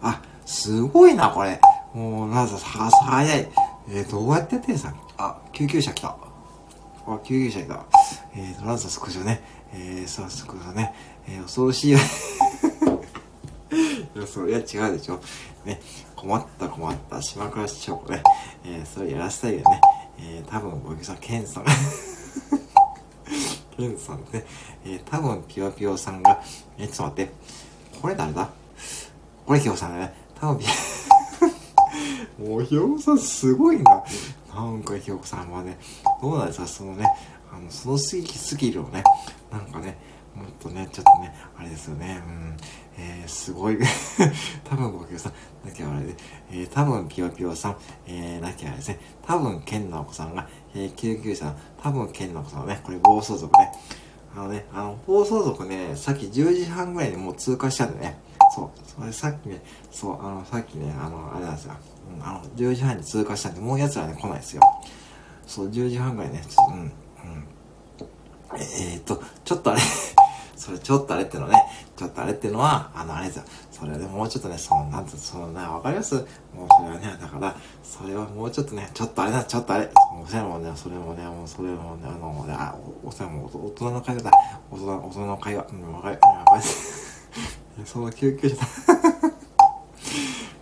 あ、すごいな、これ。もう、なぜ、は、早い。えー、どうやってってさあ、救急車来た。あ、救急車来た。えーと、ランサスクショね。えー、さ、スクショね。えー、恐ろしい。いや、そりゃ違うでしょ。ね、困った困った、島倉市長ね。えー、それやらせたいよね。えー、多分、僕さん、ケンさん。ケンさんね。えー、多分、ピヨピヨさんが、えー、ちょっと待って。これ誰だ？これヒヨさんだね。多分、ピヨ、もうヒヨさんすごいな。なんかヒヨさんはね、どうなんですか、そのね、あの、そのスキスキルをね、なんかね、もっとね、ちょっとね、あれですよね、うん、えー、すごい。多分僕さん、なきゃあれで、えー、多分ピヨピヨさん、えー、なきゃあれですね、多分ケンナオコさんが、えー、救急車の、多分ケンナオコさんはね、これ暴走族ね、あのね、あの、暴走族ね、さっき10時半ぐらいにもう通過しちゃうんでね、そう、それさっきね、そう、あの、さっきね、あの、あれなんですよ、うん、あの、10時半に通過したんで、もう奴らね、来ないですよ。そう、10時半ぐらいね、ちょっと、うん、うん。えー、っと、ちょっとあれ それちょっとあれってのね、ちょっとあれってのは、あの、あれですよ。それでもうちょっとね、その、なんて、そのね、わかります？もうそれはね、だから、それはもうちょっとね、ちょっとあれだ、ちょっとあれ、もうそれもね、それもね、もうそれもね、あの、ね、あ、お、世話も大人の会話だ。大人、大人の会話。うん、わかる、わかる。その救急車。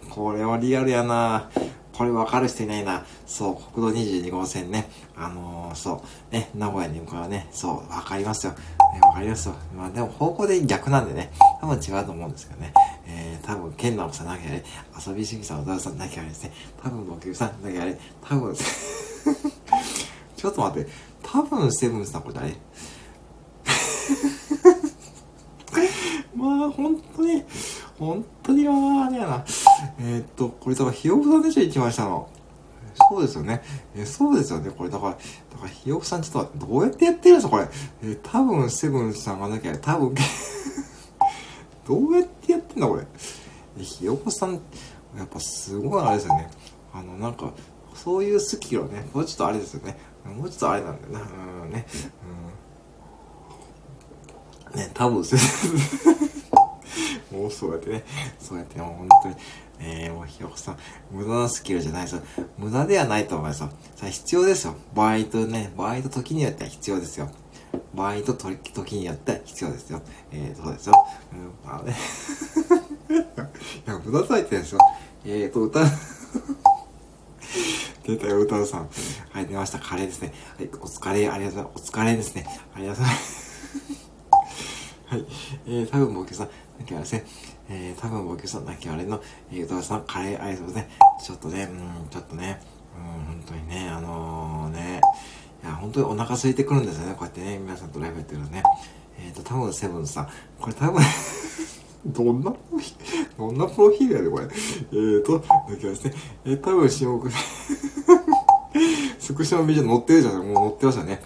これはリアルやなこれ分かる人いないな。そう、国道22号線ね。あのー、そう、ね、名古屋に向かうね。そう、分かりますよ。ね、分かりますよ。まあでも方向で逆なんでね。多分違うと思うんですけどね。えー、多分、剣直さんなきゃあれ、遊びすぎさん、小沢さんなきゃあれですね。多分、野球さんなきゃあれ、多分、ちょっと待って。多分、セブンさんこれ誰まあ、本当に、本当にまあ、ねやな。えー、っと、これだから、ひよこさんでしょ、一番下の。そうですよね。えー、そうですよね。これだから、だから、ひよこさんちょっと、どうやってやってるんですか、これ。えー、多分、セブンさんがなきゃ、多分、どうやってやってんだ、これ。えひよこさん、やっぱすごいあれですよね。あの、なんか、そういうスキルはね、もうちょっとあれですよね。もうちょっとあれなんだよな。うんね。うん。ね、多分、もうそうやってね、そうやってもう本当に、えー、もうひよこさん、無駄なスキルじゃないですよ。無駄ではないと思いますよ。さあ必要ですよ。場合とね、場合と時によっては必要ですよ。場合と時によっては必要ですよ。えー、そうですよ。うん、まあね。いや、無駄さいってですよ。えーと、歌 出たよ、歌うさん。はい、出ました。カレーですね。はい、お疲れ、ありがとうございます。お疲れですね。ありがとうございます。はい。えー、多分僕さん、なきゃですね。えー、多分僕さん、なきゃあれの、えー、歌うさん、カレーありがとうございますね。ちょっとね、うん、ちょっとね、うん、本当にね、あのー、ね、いや、本当にお腹空いてくるんですよね。こうやってね、皆さんとライブやってるとね。えっ、ー、と、多分セブンさん。これ多分 どんなプロフィー、どんなプロフィールやで、これ。えーと、だけですね。えー、多分、下 国スクショのビジョン載ってるじゃん。もう載ってましたね。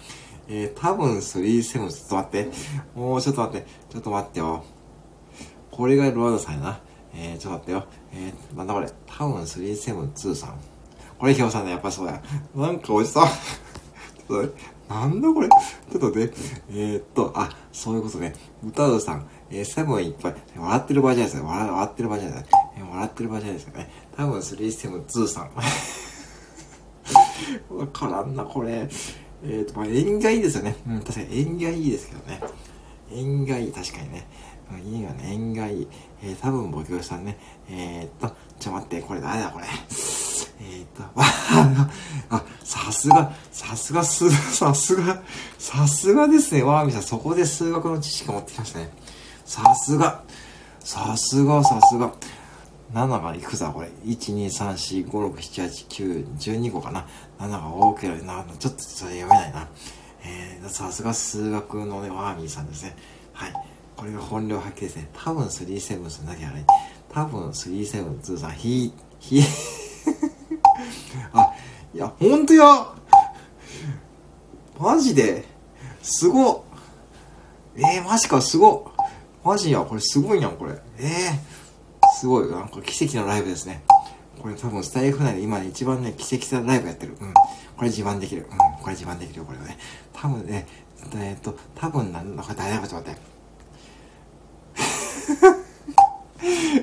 えー、多分37、ちょっと待って。もうちょっと待って。ちょっと待ってよ。これがロワードさんやな。えー、ちょっと待ってよ。えー、なんだこれ。多分372さん。これ、ひょうさんね、やっぱそうや。なんか落ちた。ちょっと待って。なんだこれ。ちょっとね。えー、っと、あ、そういうことね。歌うさん。えー、セブンいっぱい。笑ってる場合じゃないですよ。笑ってる場合じゃない。えー、笑ってる場合じゃないですよね。多分372さん。わからんな、これ。えっ、ー、と、まあ、縁がいいですよね。うん、確かに縁がいいですけどね。縁がいい、確かにね。いいよね、縁がいい。えー、多分僕さんね。えー、っと、ちょ待って、これ誰だ、これ。えー、っと、あ、さすが、さすが、す、さすが、さすがですね。わーみさん、そこで数学の知識を持ってきましたね。さすが、さすが、さすが。7がいくつだこれ。1、2、3、4、5、6、7、8、9、12個かな。7が多ければな。ちょっとそれ読めないな。えー、さすが数学のね、ワーミーさんですね。はい。これが本領発揮ですね。多分37さんだけあれ。多分372さん、ひ、ひ、あ、いや、ほんとやマジですごえー、マジか、すごマジや、これすごいやん、これ。えーすごい、なんか奇跡のライブですね。これ多分スタイフ内で今一番ね、奇跡的なライブやってる。うん。これ自慢できる。うん。これ自慢できるよ、これはね。多分ね、えっと、多分なんだ、これ誰だかちょっと待って。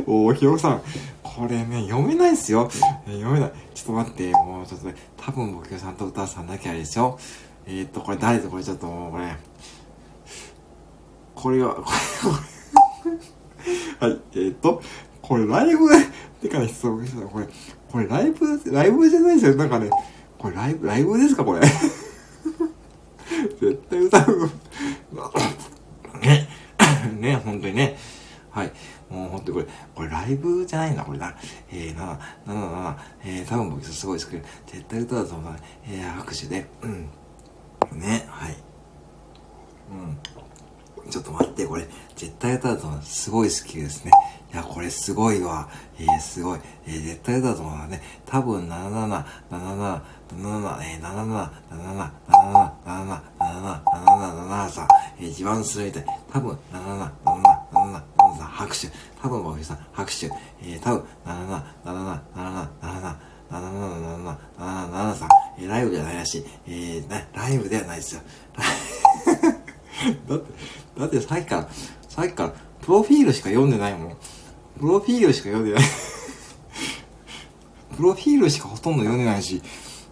おー、ひろさん。これね、読めないっすよ。えー、読めない。ちょっと待って、もうちょっとね、多分僕さんと歌さんだけあれですよ。えー、っと、これ誰とこれちょっともう、これ。これは、これはい、えー、っと、これライブてかね、質問したこれ、これライブ、ライブじゃないですよ。なんかね、これライブ、ライブですかこれ。絶対歌う。ね、ね、本当にね。はい。もう本当にこれ、これライブじゃないんだ、これな。えー、な、な、な、な、えー、多分僕すごい好き絶対歌だと思うな。えー、拍手で。うん。ね、はい。うん。ちょっと待って、これ、絶対歌だとすごい好きですね。いや、これすごいわ。えー、すごい。えー、絶対だと思うなね。多分、77、77、77、えー、77、77、77、77、77、77、さ、えー、自慢するみたい。多分、77、77、77、77、拍手。多分、僕さん、拍手。えー、多分、77、77、77、77、77、77、さ、えー、ライブじゃないらしい。えー、ね、ライブではないですよ。だって、だってさっきから、さっきから、プロフィールしか読んでないもん。プロフィールしか読んでない プロフィールしかほとんど読んでないし、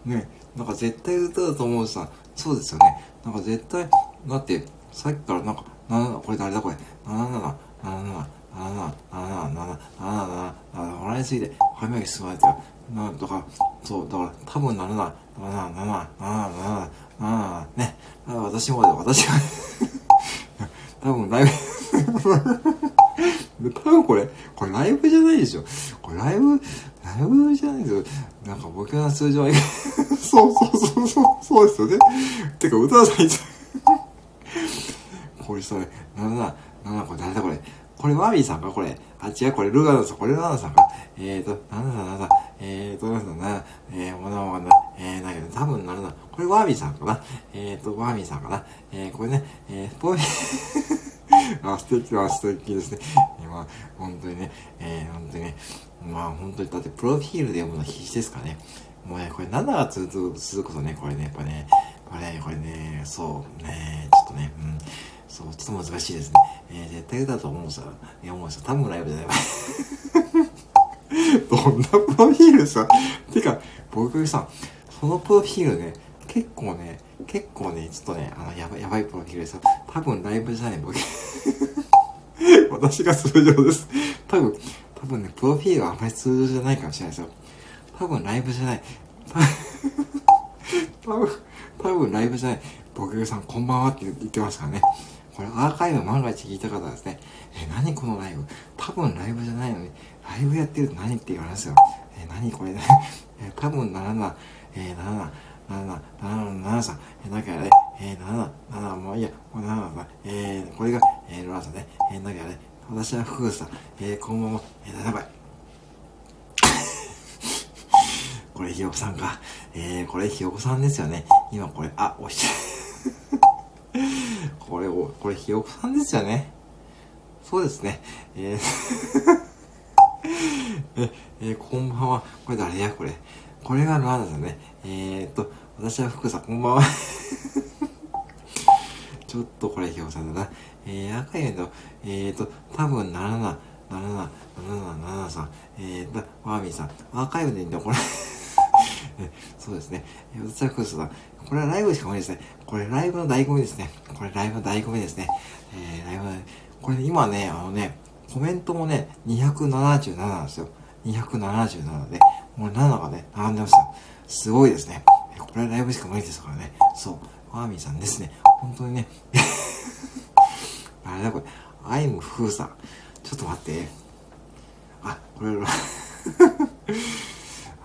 ね、なんか絶対歌だと思うさ、そうですよね。なんか絶対、だって、さっきからなんか、なんこれ誰だこれ、77、77、77、77、77、77、笑いすぎて、歯磨き進まれてる。なとか、そう、だから、多分77、77、77、77、ああ、ね。私も、私は 多分ライブ 多分これ、これライブじゃないでしょ。これライブ、ライブじゃないですよ。なんか僕は通常は、そうそうそうそう、そうですよね。てか、歌わないじん。これそれ、なんだ、なんだこれ、誰だこれ。これワービーさんか？これ。あ、違う、これルガナさん、これルガナさんか？えーと、なんだなんだ、えーと、なんだな、えー、もなもな、えー、だけど、多分なるな。これワービーさんかな？えーと、ワービーさんかな？えー、これね、えー、ポイ あ、素敵は素敵ですね。今、本当にね、えー、本当にね、まあ本当に、だってプロフィールで読むの必死ですかね。もうね、これ7が続く続くとね、これね、やっぱね、これね、これね、そうね、ちょっとね、うん。そう、ちょっと難しいですね。えー、絶対だと思うさ、いや、思うさ、多分ライブじゃない。どんなプロフィールさ、てか、僕さ、そのプロフィールね、結構ね、結構ね、ちょっとね、あの、やば、やばいプロフィールでさ、多分ライブじゃない、僕。私が通常です。多分、多分ね、プロフィールはあんまり通常じゃないかもしれないですよ。多分ライブじゃない。多分、多分ライブじゃない。僕さんこんばんはって言ってますからね。これアーカイブ万が一聞いた方はですね、え、何このライブ？多分ライブじゃないのに、ライブやってると何って言われますよ。え、何これ？ね。え、多分77、えー、77、77、77、73、え、なんかやれ、えー、77、77、もういいや、もう77、えー、これが、えー、ロラさんね、えー、なんかやれ、私は福さん、えー、こんばんは、えー、7倍。これひよこさんか。えー、これひよこさんですよね。今これ、あ、押しちゃう。これ、これひよこさんですよね。そうですね。えー え、えー、こんばんは。これ誰や？これ。これがラーナさんね。えー、っと、私は福さん、こんばんは。ちょっとこれ、ひよこさんだな。えー、赤いの、えー、っと、多分77、77、77、77さん、えー、と、ワーミーさん、アーカイブでいいんだ、これ そうですね。私はクスさん、これはライブしか無理ですね。これライブの醍醐味ですね。これライブの醍醐味ですね。えー、ライブの、これ今ね、あのね、コメントもね、277なんですよ。277で、もう7がね、並んでました。すごいですね。これはライブしか無理ですからね。そう。ファーミーさんですね。本当にね。あれだこれ。アイムフーさん。ちょっと待って。あ、これ、は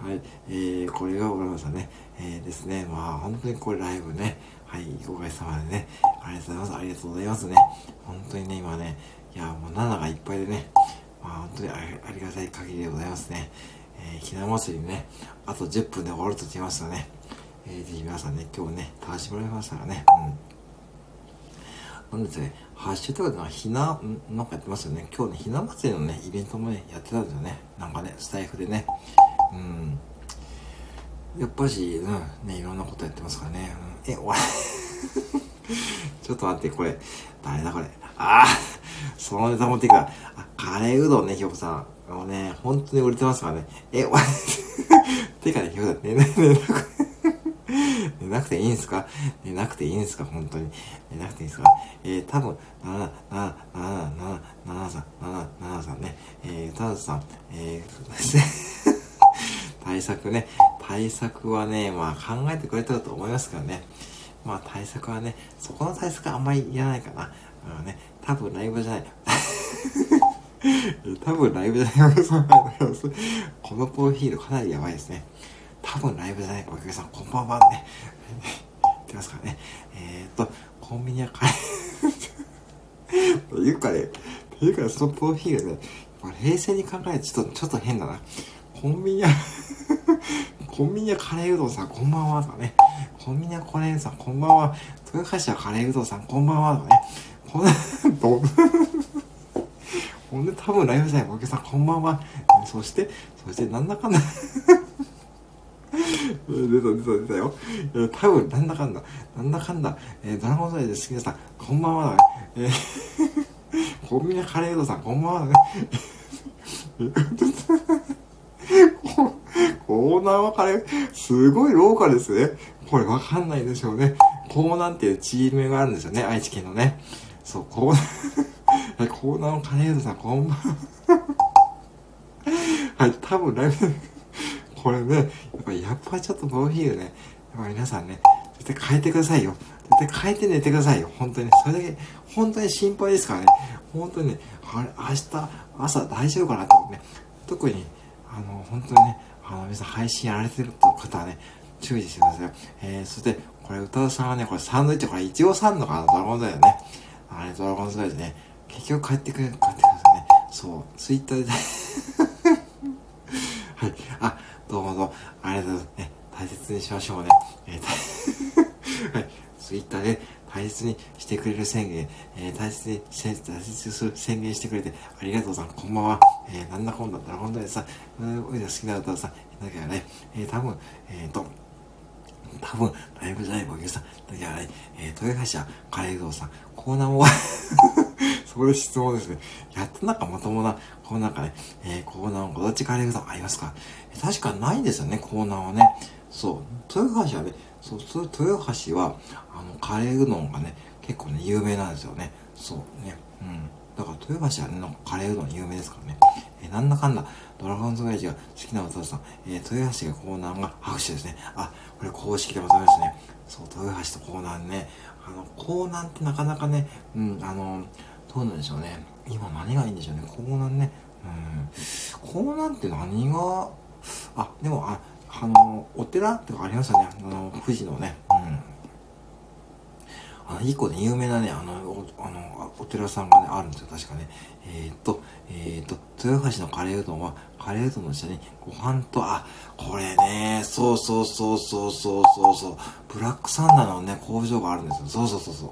はい。えー、これがオラマさんね。えー、ですね。まあ、本当にこれライブね。はい、ご会様でね。ありがとうございます。ありがとうございますね。本当にね、今ね、いや、もう7がいっぱいでね。まあ、本当にありがたい限りでございますね。えー、ひな祭りね、あと10分で終わると言いますよね。えー、ぜひ皆さんね、今日ね、楽しまれましたらね。うん。なんですね、ハッシュタグではひな、なんかやってますよね。今日ね、ひな祭りのね、イベントもね、やってたんですよね。なんかね、スタイフでね。うん。やっぱし、うん、ね、いろんなことやってますからね。うん、え、おい。ちょっと待って、これ、誰だこれ。ああそのネタ持っていくか。あ、カレーうどんね、ひよこさん。あのね、本当に売れてますからね。え、お前 てかね、ひよこさん、寝な、寝なく 寝なくていいんすか？寝なくていいんすか？本当に。寝なくていいんすか？えー、多分、なな、な、な、な、な、さん、な、な、なさんね。えー、たださん、えー、対策ね。対策はね、まあ考えてくれたと思いますからね。まあ対策はね、そこの対策はあんまりいらないかな。あのね、多分ライブじゃない。多分ライブじゃない。このプロフィールかなりやばいですね。多分ライブじゃないお客さん、こんばんはね。言ってますからね。えー、っと、コンビニはカレー。というかね、というかそのプロフィールね、冷静に考えてちょっと、ちょっと変だな。コンビニは コンビニはカレーうどんさん、こんばんはとかね。コンビニはカレーさん、こんばんは。豊橋はカレーうどんさん、こんばんはとかね。こんな、ど、ほんで多分ライブじゃない、お客さんこんばんは。そして、そしてなんだかんだ出た出た出たよ。え多分なんだかんだ、なんだかんだ、えー、ドラゴンサイズ好きなさん、こんばんはだね。えー、コンビニカレードさん、こんばんはだね。コーナーはカレー、すごいローカルですね。これわかんないでしょうね。コーナーっていうチームがあるんですよね、愛知県のね。そう、コーナー、コーナーのカレーズさん、こんばんは。は。い、多分ライブ、これね、やっぱやっぱちょっとコーヒーをね、やっぱ皆さんね、絶対変えてくださいよ。絶対変えて寝てくださいよ。本当に。それだけ、本当に心配ですからね。本当にね、あれ、明日、朝大丈夫かなってね。特に、あの、本当にね、あの、皆さん配信やられてる方はね、注意してくださいよ。えー、そして、これ、歌うさんはね、これサンドイッチ、これ、いちごさんのかな、ドラゴンズだよね。あれ、ドラゴンズライでね、結局帰ってくれ、帰ってくださいね。そう、ツイッターで はい。あ、どうもどうも、ありがとうございます。ね、大切にしましょうね。えー、はい。ツイッターで大切にしてくれる宣言、えー、大切に、大切にする宣言してくれてありがとうさん、こんばんは。えー、なんだこんだったら本当にさ、うん、好きな歌をさん、だけはね、えー、多分、えっ、ー、と、多分、ライブじゃないボケさん、だけはね、えー、豊橋カレーさん、コーナーも そこで質問ですね。やっとなんかまともな、こうなんかね、えー、コーナーをどっちカレー堂さんありますか？確かないんですよね、コーナーはね。そう、豊橋はね、そう、そ豊橋は、あの、カレーうどんがね、結構ね、有名なんですよね。そうね。うん。だから豊橋はね、なんかカレーうどん有名ですからね。えー、なんだかんだ、ドラゴンズガイジが好きなお父さん、えー、豊橋がコーナーが拍手ですね。あ、これ公式でございますね。そう、豊橋とコーナーね。あの、コーナーってなかなかね、うん、あの、どうなんでしょうね。今何がいいんでしょうね。コーナーね。うん。コーナーって何が、あ、でも、あ、あの、お寺とかありますよね。あの、富士のね。あの、一個ね、有名なね、あの、おあのお寺さんがね、あるんですよ、確かね。えー、っと、えー、っと、豊橋のカレーうどんは、カレーうどんの下に、ご飯と、あ、これね、そうそうそうそうそうそうそう、ブラックサンダーのね、工場があるんですよ。そうそうそうそう。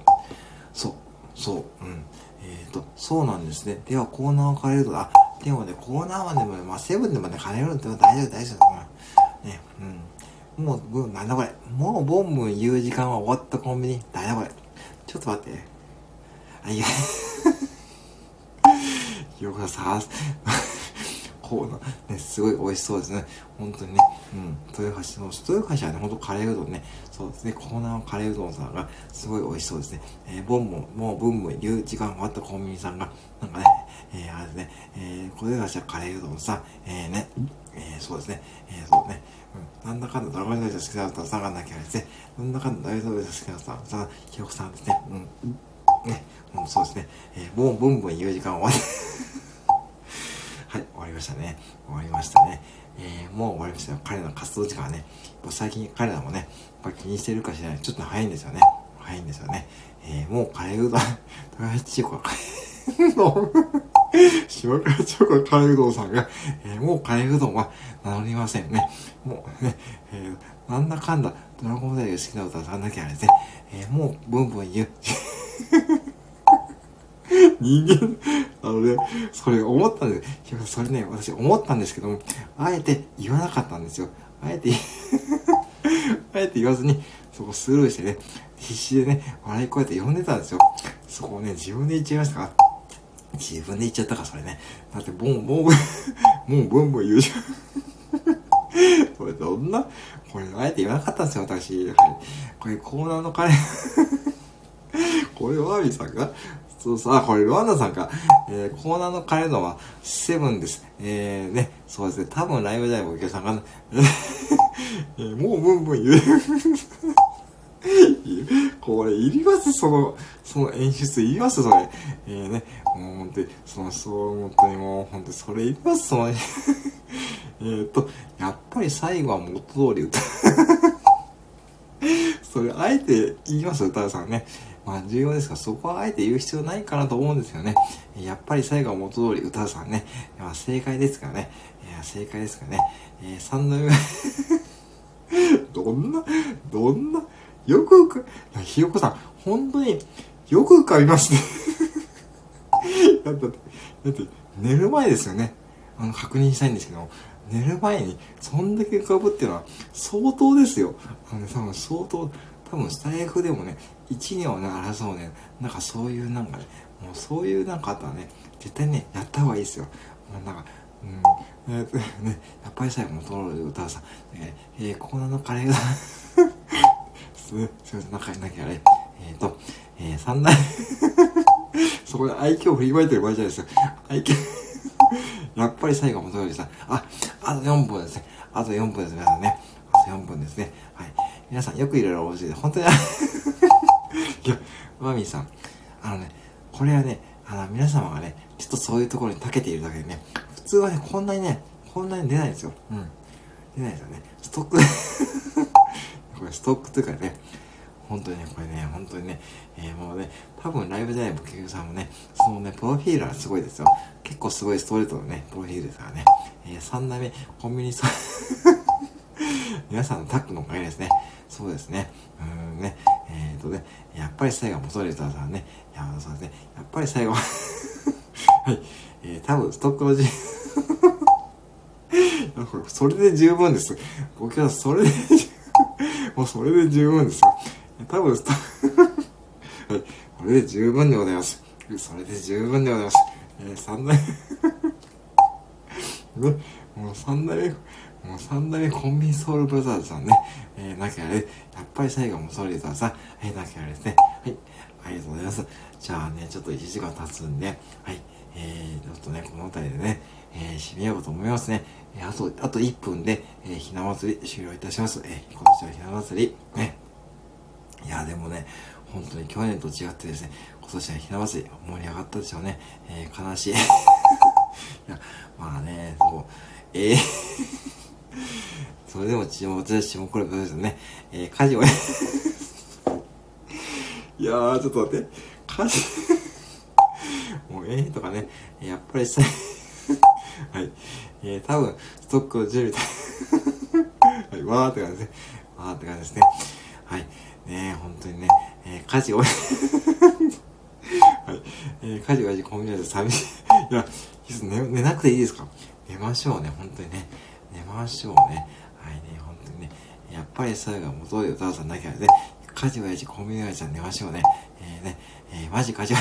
そう、そう、うん。えー、っと、そうなんですね。では、コーナーカレーうどん、あ、でもね、コーナーはでもね、まあ、セブンでもね、カレーうどんって大丈夫、大丈夫。ね、うん。もう、なんだこれ。もう、ボンボン言う時間は終わったコンビニ。なんだこれ。ちょっと待って。あ、いや。よかさ、こうな、ね、すごい美味しそうですね。本当にね。うん。豊橋の、豊橋はね、ほんとカレーうどんね。そうですね。コーナーのカレーうどんさんが、すごい美味しそうですね。えー、ボンボン、もうブンブン言う時間終わったコンビニさんが、なんかね、えー、あれですね、えー、豊橋はカレーうどんさん、えー、ね、えー、そうですね、えー、そうね、なんだかんだドラゴンライダー好きな歌さんがなきゃですね、なんだかんだ大丈夫です好きな歌さん、ひよこさんですね、うん、ね、うん、そうですね、えー、もうブンブン言う時間終わり、はい、終わりましたね。終わりましたね。えー、もう終わりましたよ。彼の活動時間はね、最近彼らもね、やっぱ気にしてるかしらない。ちょっと早いんですよね。早いんですよね。えー、もうカレーうどん、高橋千子がカレーうどん、島倉千代子カレーうどんさんが、えー、もうカレーうどんは名乗りませんね。もうね、えー、なんだかんだ、ドラゴンダイ好きな歌さんだけあれで、えー、もうブンブン言う。人間、あのね、それ思ったんです。それね、私思ったんですけども、あえて言わなかったんですよ。あえて、あえて言わずに、そこスルーしてね、必死でね、笑い声って呼んでたんですよ。そこをね、自分で言っちゃいましたから。自分で言っちゃったか、それね。だって、ボン、ボン、もうボンボン言うじゃん。これどんな、これあえて言わなかったんですよ、私。はい。これコーナーのカレーこれワービーさんが？そうそう、あ、これルワンダさんか。えー、コーナーのカレーのはセブンです。えー、ね、そうですね、多分ライブライブお客さんが、えー、もうブンブン言う。これ、いります？その、その演出いります？それ。えー、ね、もう本当に、その、そう、本当にもう、本当にそれいります？その、えっと、やっぱり最後は元通り歌 それ、あえて言います？歌うさんね。まあ重要ですが、そこはあえて言う必要ないかなと思うんですよね。やっぱり最後は元通り歌うさんね。まあ正解ですからね。いや、正解ですからね。えー、3度目どんな、どんな、よく浮か、ひよこさん、本当によく浮かびますね だって、だって寝る前ですよね。あの、確認したいんですけど、寝る前にそんだけ浮かぶっていうのは相当ですよ。あのね、多分相当、多分スタイフでもね、1年をね、争うね、なんかそういうなんかね、もうそういうなんかあったらね、絶対ね、やった方がいいですよ。もうなんか、うん。えー、ね、やっぱり最後もトロール歌うさん、えー、えー、コーナのカレーがすみません、仲なきゃあれ。えっ、ー、と、えー、三大 そこで愛嬌振りまいてる場合じゃないですよ。愛嬌 やっぱり最後もトロールさん、あ、あと4分ですね。あと4分です、皆さんね。あと4分ですね。はい。皆さんよくいろいろお教えて、本当に いや、マミーさん、あのね、これはね、あの、皆様がね、ちょっとそういうところに長けているだけでね、普通はね、こんなにね、こんなに出ないんですよ。うん。出ないですよね。ストックこれストックというかね、本当にね、これね、本当にね、えー、もうね、多分ライブじゃないボケさんもね、そのね、プロフィールはすごいですよ。結構すごいストレートのね、プロフィールですからね。えー、3代目、コンビニスト 皆さんのタッグのおかげですね。そうですね。うんね。えっ、ー、とね、やっぱり最後元レターさんね。山田さんですね。やっぱり最後 はい。えー、多分ストックのじ、それで十分です。僕はそれで十分 もうそれで十分ですよ。多分 はい。これで十分でございます。それで十分でございます。えー、三代 ね、もう三代目、もう三代コンビニソウルブラザーズさんね、えー、なきゃあれ、やっぱり最後もソリーさん、えー、なきゃあれですね。はい。ありがとうございます。じゃあね、ちょっと1時間経つんで、はい。えー、ちょっとね、この辺りでね、えー、締めようと思いますね。えー、あと、あと1分で、えー、ひな祭り終了いたします。えー、今年はひな祭り、ね。いや、でもね、本当に去年と違ってですね、今年はひな祭り盛り上がったでしょうね。えー、悲しい。いや、まあね、そう、えーそれでも血も私もこれですね。えー、家事を いやー、ちょっと待って。家事 もうええ、とかね、やっぱりさ、はい。えー、多分、ストックを準備 はい、わーって感じですね。わーって感じですね。はい。ねえ本当にね、えー、家事を はい。えー、家事はコンビニで寂しい。いや、寝寝なくていいですか？寝ましょうね、本当にね。寝ましょうね。はいね、本当にね。やっぱりそれが元で歌わさんなきゃね、家事はやし、コンビニはじゃ寝ましょうね。えー、ね、えー、マジ家事は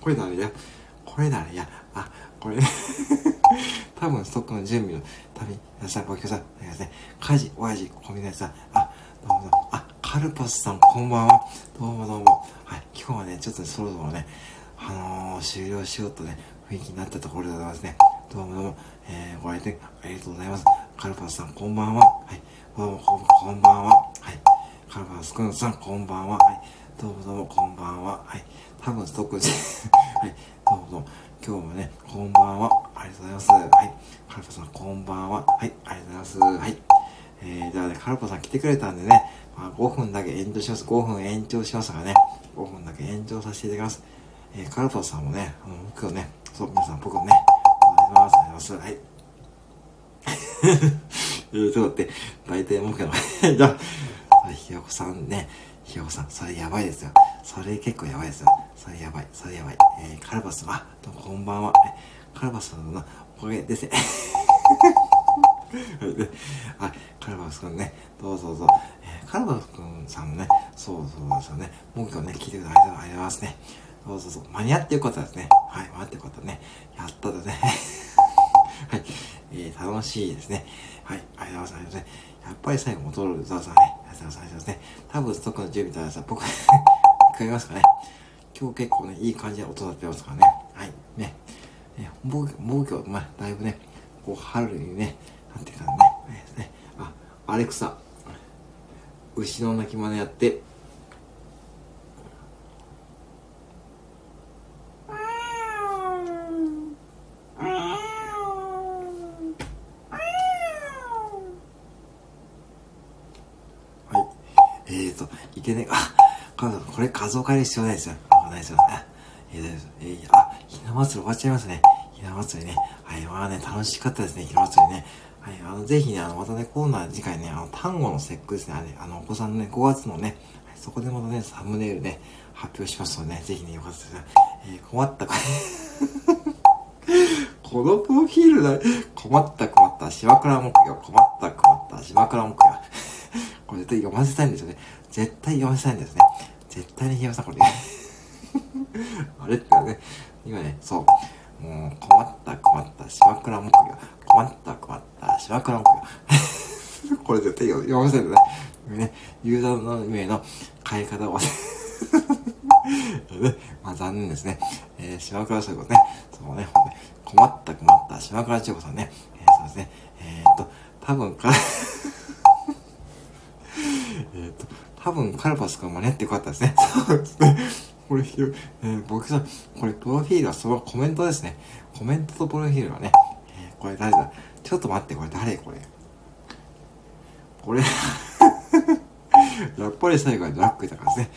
これ誰やこれ誰やあ、これね 多分ストックの準備のために、皆さん、ご協賛、お願いますね。家事、親父、コンビニさん、あ、どうもどうも、あ、カルパスさん、こんばんは。どうもどうも。はい、今日はね、ちょっとそろそろね、あのー、終了しようとね、雰囲気になったところでございますね。どうもどうも、えー、ご来店ありがとうございます。カルパスさん、こんばんは。はい、どうもこ、こんばんは。はい、カルパスくんさん、こんばんは。はい、どうもどうも、こんばんは。はい、多分ストック はい、どうもどうも、今日もね、こんばんは。ありがとうございます。はい、カルパさん、こんばんは。はい、ありがとうございます。はい。えー、じゃあね、カルパさん来てくれたんでね、まあ、5分だけ延長します。5分延長しますからね、5分だけ延長させていただきます。えー、カルパさんもね、あの、僕をね、そう、皆さん僕をね、お願いします。お願いします。はい。えー、ちょっと待って、大体目標の、じゃあ、ひよこさんね、ひよこさん、それやばいですよ。それ結構やばいですよ。それやばい、それやばい。えー、カルバス、あ、どうもこんばんは。えカルバスのおかげですね。はい、で、あ、カルバスくんね、どうぞどうぞ。えー、カルバスくんさんもね、そうそうですよね。文句をね、聞いてください。ありがとうございますね。そうそうそう。間に合ってよかったですね。はい、間に合ってよかったね。やったですね。はい。えー、楽しいですね。はい、ありがとうございますね。やっぱり最後戻るザワさんね。ありがとうございますね。多分ストックの準備とらさ、僕、聞こえますかね。今日結構ね、いい感じで音立ってますからね。はい、ね。ね僕、僕今日、まあ、だいぶね、こう、春にね、なんていうかね、ね、あ、アレクサ、牛の鳴き真似やって、えーと、いけね、あ、これ画像変える必要ないですよ。ないですよ。あ、えー、えー、あ、ひな祭り終わっちゃいますね。ひな祭りね。はい、まあね、楽しかったですね、ひな祭りね。はい、あの、ぜひね、あの、またね、コーナー次回ね、あの、単語の節句ですね、あれ、あの、お子さんのね、5月のね、そこでまたね、サムネイルね、発表しますのでね、ぜひね、よかったですね。えー、困ったか、このプロフィールだ、困った困った、島倉目標、困った困った、島倉目標。これ絶対読ませたいんですよね。絶対読ませたいんですね。絶対にひよさん、これ。あれってね、今ね、そう。もう困った困った島倉木魚。困った困った島倉木魚。これ絶対読ませるね。ね、ユーザーの名の変え方をね、まあ残念ですね。えー、島倉そういうことね。そうね、困った困った島倉千代子さんね。えー、そうですね。えー、っと、多分かえっと、多分カルパス君真似ってよかったですね。そうですね。これ、えー、僕さん、これ、プロフィールはそのコメントですね。コメントとプロフィールはね、えー、これ誰だ？ちょっと待って、これ誰？これ。これ やっぱり最後はドラッグだからですね。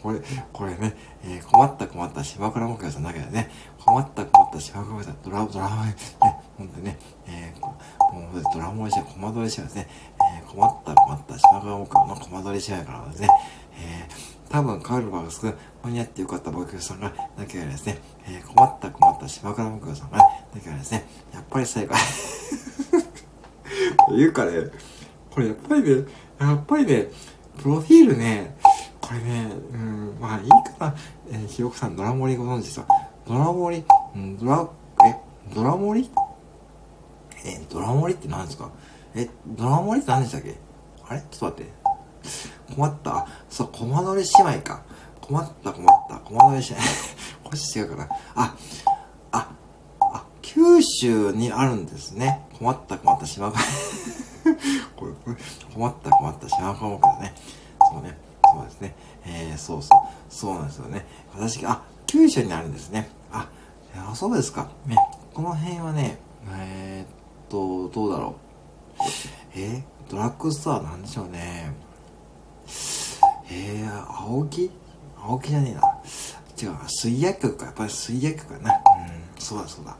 これ、これね、えー、困った困った島倉木屋さんだけどね、困った困った島倉木屋さん、ドラ、ドラマ、ね、ほんとね、えー、もうドラマにしてコマ撮りしちゃうですね。えー、困った困った島倉木屋のコマ撮りしちゃうからですね、えー、多分カールバースク、間に合ってよかった僕さんが、だけはですね、えー、困った困った島倉木屋さんが、だけはですね、やっぱり最後、言うかね、これやっぱりね、やっぱりね、プロフィールね、これね、うん、まあいいかな。えー、ひよこさん、ドラモリご存知ですか？ドラモリ、うん、ドラ、え、ドラモリ？え、ドラモリって何ですか？え、ドラモリって何でしたっけ？あれ？ちょっと待って。困った？そう、コマ撮り姉妹か。困った困った。コマ撮り姉妹。こっち違うかな。あ、あ、あ、九州にあるんですね。困った困った島が。これ、これ、困った困った島科目だね。そうね。そうですね。えー、そうそう。そうなんですよね。私、あ、九州にあるんですね。あ、あそうですか。ね。この辺はね、えー、っと、どうだろう。えー、ドラッグストアなんでしょうね。えー、青木？青木じゃねえな。違う、水薬局か。やっぱり水薬局かな。うん、そうだそうだ。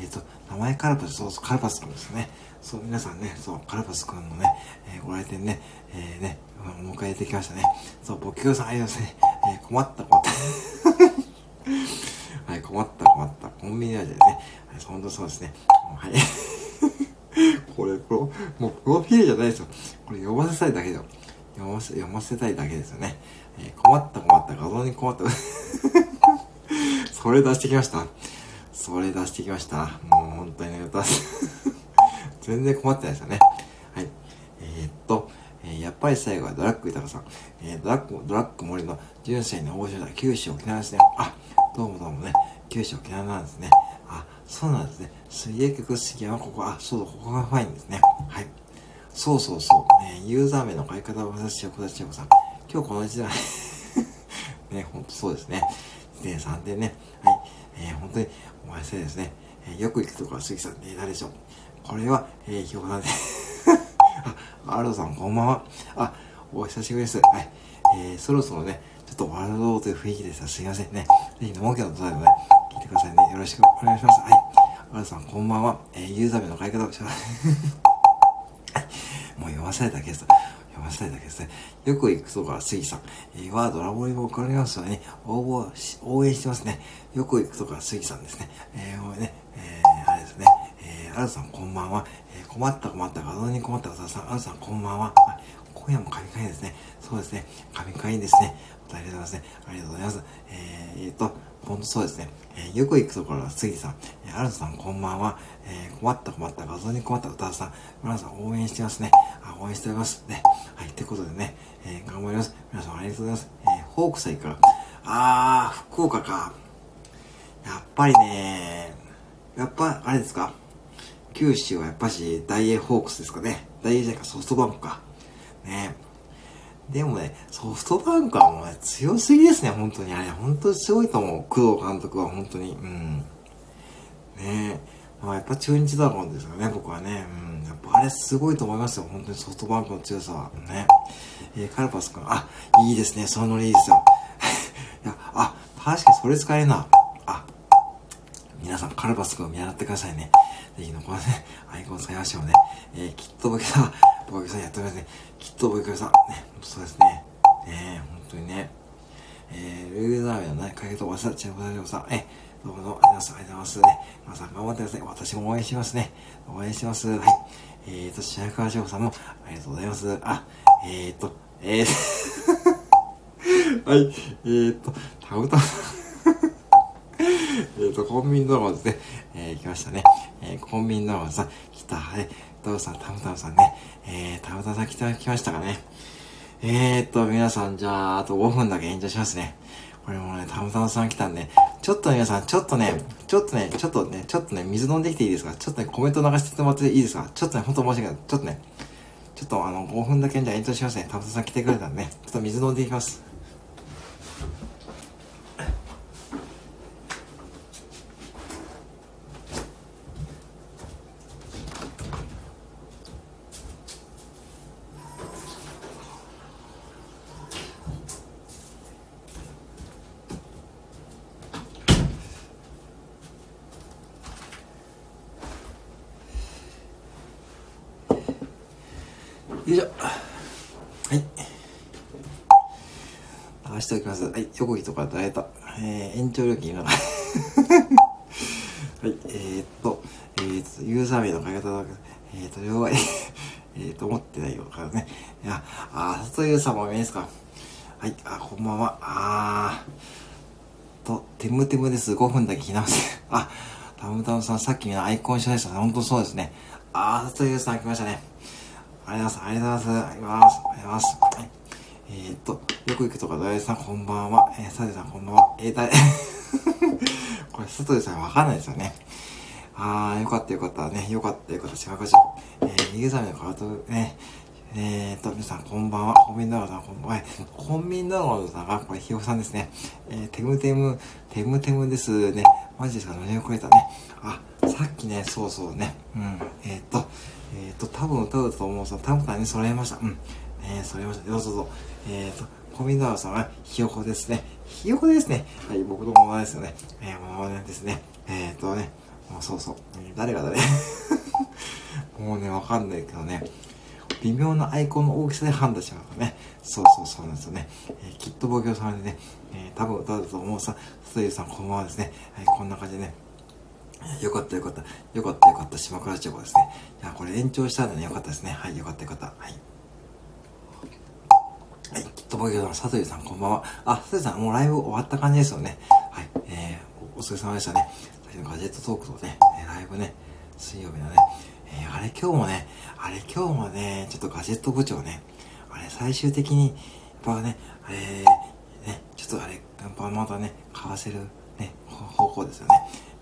えっ、ー、と、名前カルパス、そうそう、カルパス君ですね。そう、皆さんね、そう、カルパス君のね、えー、ご来店ね、えー、ね、お迎えできましたね。そう、僕さんありますね。えー、困った困った。はい、困った困った。コンビニ味ですね。はい、本当そうですね。はい。これ、プロ、もうプロフィールじゃないですよ。これ読ませたいだけだよ。読ませ、読ませたいだけですよね。えー、困った困った画像に困った。それ出してきました。それ出してきました。もう本当にね、全然困ってないですよね。はい。えー、っと、えー、やっぱり最後はドラッグ豊さん。えー、ドラッグ、ドラッグ森の純正の応酬だ。九州沖縄ですね。あ、どうもどうもね。九州沖縄なんですね。あ、そうなんですね。水泳局杉山、ここ、あ、そうだ、ここがファインですね。はい。そうそうそう。ね、ユーザー名の書き方を指す横田千代子さん。今日この時代 ね、ほんとそうですね。2点3点ね。はい。えー、本当にお前せいですね。えー、よく行くところは杉さん、ね、誰でしょう。これは、えー、ひよこさんで あ、アルドさん、こんばんは。あ、お久しぶりです。はい。えー、そろそろね、ちょっとワールドという雰囲気ですすいませんね。ぜひ、農家の際もね、聞いてくださいね。よろしくお願いします。はい。アルドさん、こんばんは。えー、ユーザー名の書き方をします。もう読まされただけです。読まされただけですね。よく行くとこは杉さん。えー、ワードラボリもわかりますよね。応募し、応援してますね。よく行くとこは杉さんですね。えー、ね、えー、あれですね。えー、アルさんこんばんは。えー、困った困った画像に困った方さん、アルさんこんばんは。今夜も神回ですね。そうですね。神回ですね。ありがとうございますね。ありがとうございます。えー、えー、と、ほんとそうですね。えー、よく行くところは杉さん。えー、アルさんこんばんは。えー、困った困った画像に困った歌さん。皆さん応援してますね。あ、応援しておりますね。はい、ってことでね、えー、頑張ります。皆さんありがとうございます。えー、ホークサイから。あー、福岡か。やっぱりね、やっぱ、あれですか。九州はやっぱし、大英ホークスですかね。大英じゃないか、ソフトバンクか。ねでもね、ソフトバンクはもうね、強すぎですね、本当に。あれ、本当にすごいと思う。工藤監督は本当に。うん。ねまあ、やっぱ中日ドラゴンですよね、僕はね。うん。やっぱあれすごいと思いますよ、本当にソフトバンクの強さは。ね。えー、カルパス君、あ、いいですね、そのノリいいですよ。いや、あ、確かにそれ使えるな。あ、皆さん、カルパス君を見習ってくださいね。ぜひのこのね、アイコン使いましょうね。えー、きっと僕さ、僕さんやってますね。きっと僕さん、ね、そうですね。ね本当にね。えー、ルールダーメのね、かけとわさ、チェブラジオさん、えどうもどうも、ありがとうございますね。皆さん頑張ってください。私も応援しますね。応援します。はい。えーと、白川翔さんも、ありがとうございます。あ、えーと、えー はい、えーと、タウタウえーと、コンビニドラマですね。えー、来ましたね。えー、コンビニドラマさん、来た、はい。ドウさん、タムタムさんね。えー、タムタさん来た、来ましたかね。えーと、皆さん、じゃあ、あと5分だけ延長しますね。これもね、たむたむさん来たんで、ちょっと皆さん、ちょっとね、ちょっとね、ちょっとね、ちょっとね、水飲んできていいですか？ちょっとね、コメント流してもらっていいですか？ちょっとね、ほんと申し訳ない。ちょっとね、ちょっとあの、5分だけじゃ延長しますね。たむたむさん来てくれたんでね、ちょっと水飲んでいきます。よいしょ。はい。流しておきます。はい。横木とかダイエット。えー、延長料金が。はい。えー、っと、えー、っと、ユーザー名の書き方だけえー、っと、両替、えー、っと、思ってないよからね。いや、あー、里優さんも見えですか？はい。あ、こんばんは。あー。と、テムテムです。5分だけ聞き直せ。あ、タムタムさん、さっきのアイコン一緒でしたね。ほんとそうですね。あー、里優さん来ましたね。ありがとうございます。ありがとうございます。ありがとうございます。ます。はい。えー、っと、よく行くとか、土井さんこんばんは。えー、サテさんこんばんは。えー、だい、これ、佐藤さんわかんないですよね。あー、よかったよかったね。よかったよかった。違うかしら。えー、逃げざめのカート、ね。えーと、皆さんこんばんは。コンビニドラゴさんこんばんは。コンビニドラゴさんが、これ、ひよさんですね。えー、テムテム、テムテムですね。マジですか？乗り遅れたね。あ、さっきね、そうそうね。うん。えー、っと、えっ、ー、と、多分歌うと思うさ、多分に揃えました。うん。えー、揃えました。どうぞどうぞ。えっ、ー、と、コミナワさんは、ひよこですね。ひよこですね。はい、僕のままですよね。えー、ままねですね。えっ、とね、もうそうそう。誰が誰？もうね、わかんないけどね。微妙なアイコンの大きさで判断しますからね。そうそうそうなんですよね。えー、きっと奉行さんでね、えー、多分歌うと思うさ、ステさんこのままですね。はい、こんな感じでね。よかったよかった。よかったよかった。島倉千代子ですね。いや、これ延長したんでね、よかったですね。はい、よかったよかった。はい。はい、きっと僕の佐藤さんこんばんは。あ、佐藤さん、もうライブ終わった感じですよね。はい、えー、お疲れ様でしたね。先のガジェットトークとね、ライブね、水曜日のね、えー、あれ今日もね、あれ今日もね、ちょっとガジェット部長ね、あれ最終的に、やっぱね、あれ、ね、ちょっとあれ、やっぱまたね、買わせるね、方向ですよね。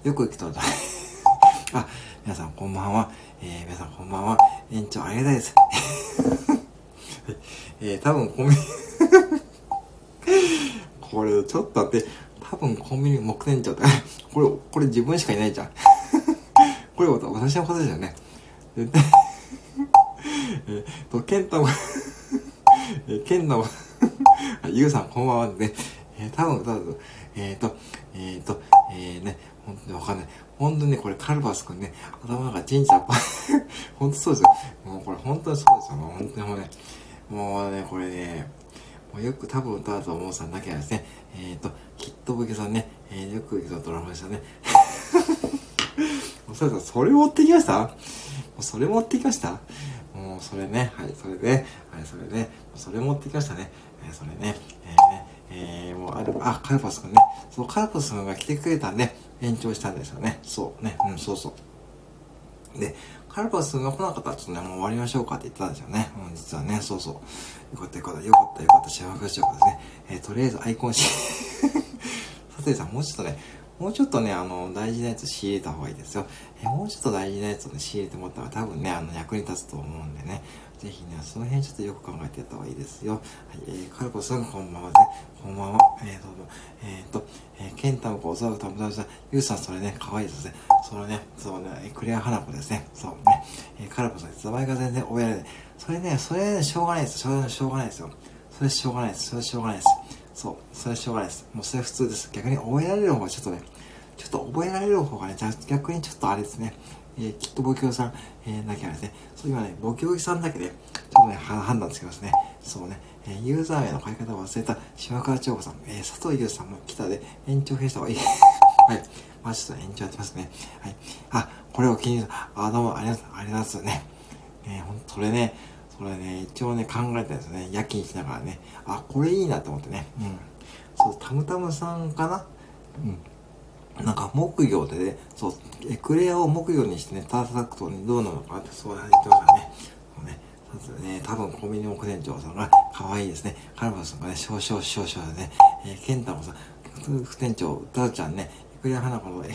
よく行くと、あ、皆さんこんばんは。えー、皆さんこんばんは。延長ありがたいです。えー、多分コンビニ これちょっと待って、多分コンビニ木店長って、これ、これ自分しかいないじゃん。これ私のことですよね。絶対えー、と、ケンタもえー、ケンタもゆうさんこんばんはね。えー、多分、多分、えっ、ー、と、えっ、ー、と、えー、ね、本当にわかんない。本当に、これカルバスくんね、頭の中チンチャッパ。本当そうですよ。もうこれ本当にそうですよ。もう本当にもうね、もうね、これね、もうよく多分歌うと思うさんだけはですね、えっ、ー、と、きっとボケさんね、えー、よく行くとドラマでしたね。もうそれそれ持ってきました？もうそれ持ってきました？もうそれね、はい、それね、はい、それね、それ持ってきましたね。えー、それね、えー、ね、えー、もうある、あ、カルパスくんね。そのカルパスくんが来てくれたんで、延長したんですよね。そうね。うん、そうそう。で、カルパスが来なかったらちょっとね、もう終わりましょうかって言ってたんですよね。うん、実はね、そうそう。よかったよかった、よかったよかった、幸せしようかですね。えー、とりあえずアイコンし、さてさん、もうちょっとね、もうちょっとね、あの、大事なやつ仕入れた方がいいですよ。えー、もうちょっと大事なやつをね、仕入れてもらったら多分ね、あの、役に立つと思うんでね。ぜひね、その辺ちょっとよく考えてやった方がいいですよ。はい、えー、カルコさん、こんばんはね。こんばんは。えー、どうも。えー、と、えー、ケンタムコ、おそらくたむたむさん、ゆうさん、それね、可愛いいですね。そのね、そうね、クレア花子ですね。そうね。えー、カルコさん、名前が全然覚えられない。それね、それね、しょうがないです。それしょうがないですよ。それしょうがないです。それしょうがないです。そう、それしょうがないです。もうそれ普通です。逆に覚えられる方がちょっとね、ちょっと覚えられる方がね、じゃ逆にちょっとあれですね。えー、きっと母教さん、えー、だけはですね、そう今ね、母教さんだけで、ちょっとね、判断つけますね。そうね、え、ユーザー名の書き方を忘れた島川千代子さん、え、佐藤優さんも来たで延長増した方がいい。はい。まあちょっと延長やってますね。はい。あ、これを気に入る。あ、どうもありがとうございます、ありがとうございますね。えー、ほんと、それね、それね、一応ね、考えたんですよね。夜勤しながらね。あ、これいいなと思ってね。うん。そう、たむたむさんかなうん。なんか木魚でね、そう、エクレアを木魚にしてね、叩くとね、どうなのかってそう言ってましたね。そうね、そうね、多分コンビニ木店長さんが可愛いですね。カルバさんがね、少々少々でね、えー、ケンタもさ副店長、タちゃんね、エクレア花子の、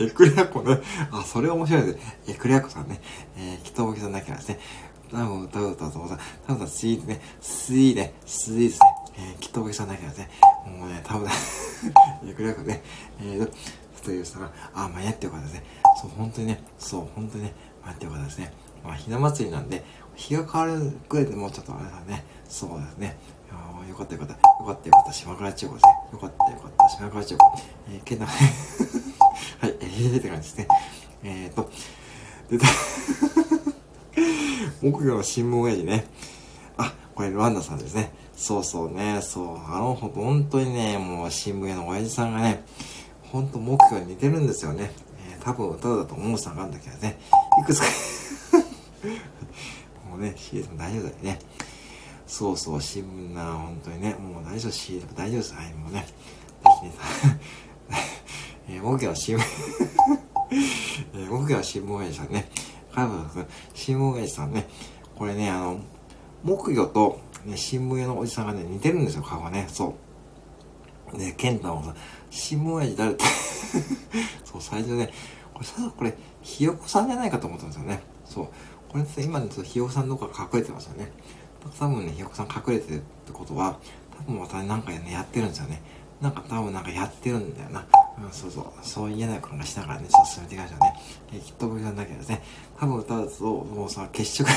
エクレア子ね、あ、それ面白いですね。エクレア子さんね、えー、きっと大きさんだけはですね、多分歌う歌うとさ、多分スイーツね、スイーね、スイーツね、えー、きっと大きさんだけはですね、もうね、多分、エクレア子ね、えーと、というさ、あ、間に合ってよかったですね。そう、本当にね、そう、本当にね、間に合ってよかったですね。まあ、ひな祭りなんで、日が変わるぐらいでもうちょっとあれだね。そうですね。よかったよかった。よかったよかった。島倉千代子ですね。よかったよかった。島倉千代子。えー、けな、はい、えー、って感じですね。えーと、で、木魚の新聞親父ね。あ、これルワンダさんですね。そうそうね、そう。あの、ほ本当にね、もう新聞屋の親父さんがね、ほんと木魚に似てるんですよね。えー、多分歌だと思うさんがあるんだけどね。いくつか もうね、シーズン大丈夫だよね。そうそう、新聞な、本当にね、もう大丈夫、シーズン大丈夫です。はい、もうね。ぜひね、えー、木魚の新聞 えー、木魚の新聞親父さんね。カブ君、新聞親父さんね。これね、あの、木魚と、ね、新聞屋のおじさんがね、似てるんですよ、顔がね。そう。で、ケンタもさ、新聞親父誰って そう、最初ね、これさ、これ、ひよこさんじゃないかと思ったんですよね。そう。これ今ね、ひよこさんどこか隠れてますよね。多分ね、ひよこさん隠れてるってことは、多分またなんかね、やってるんですよね。なんか多分なんかやってるんだよな。うん、そうそう。そう言えない感がしながらね、ちょっと進めていきましょうね。えー、きっと僕なんだけどですね。多分歌うと、もうさ、血色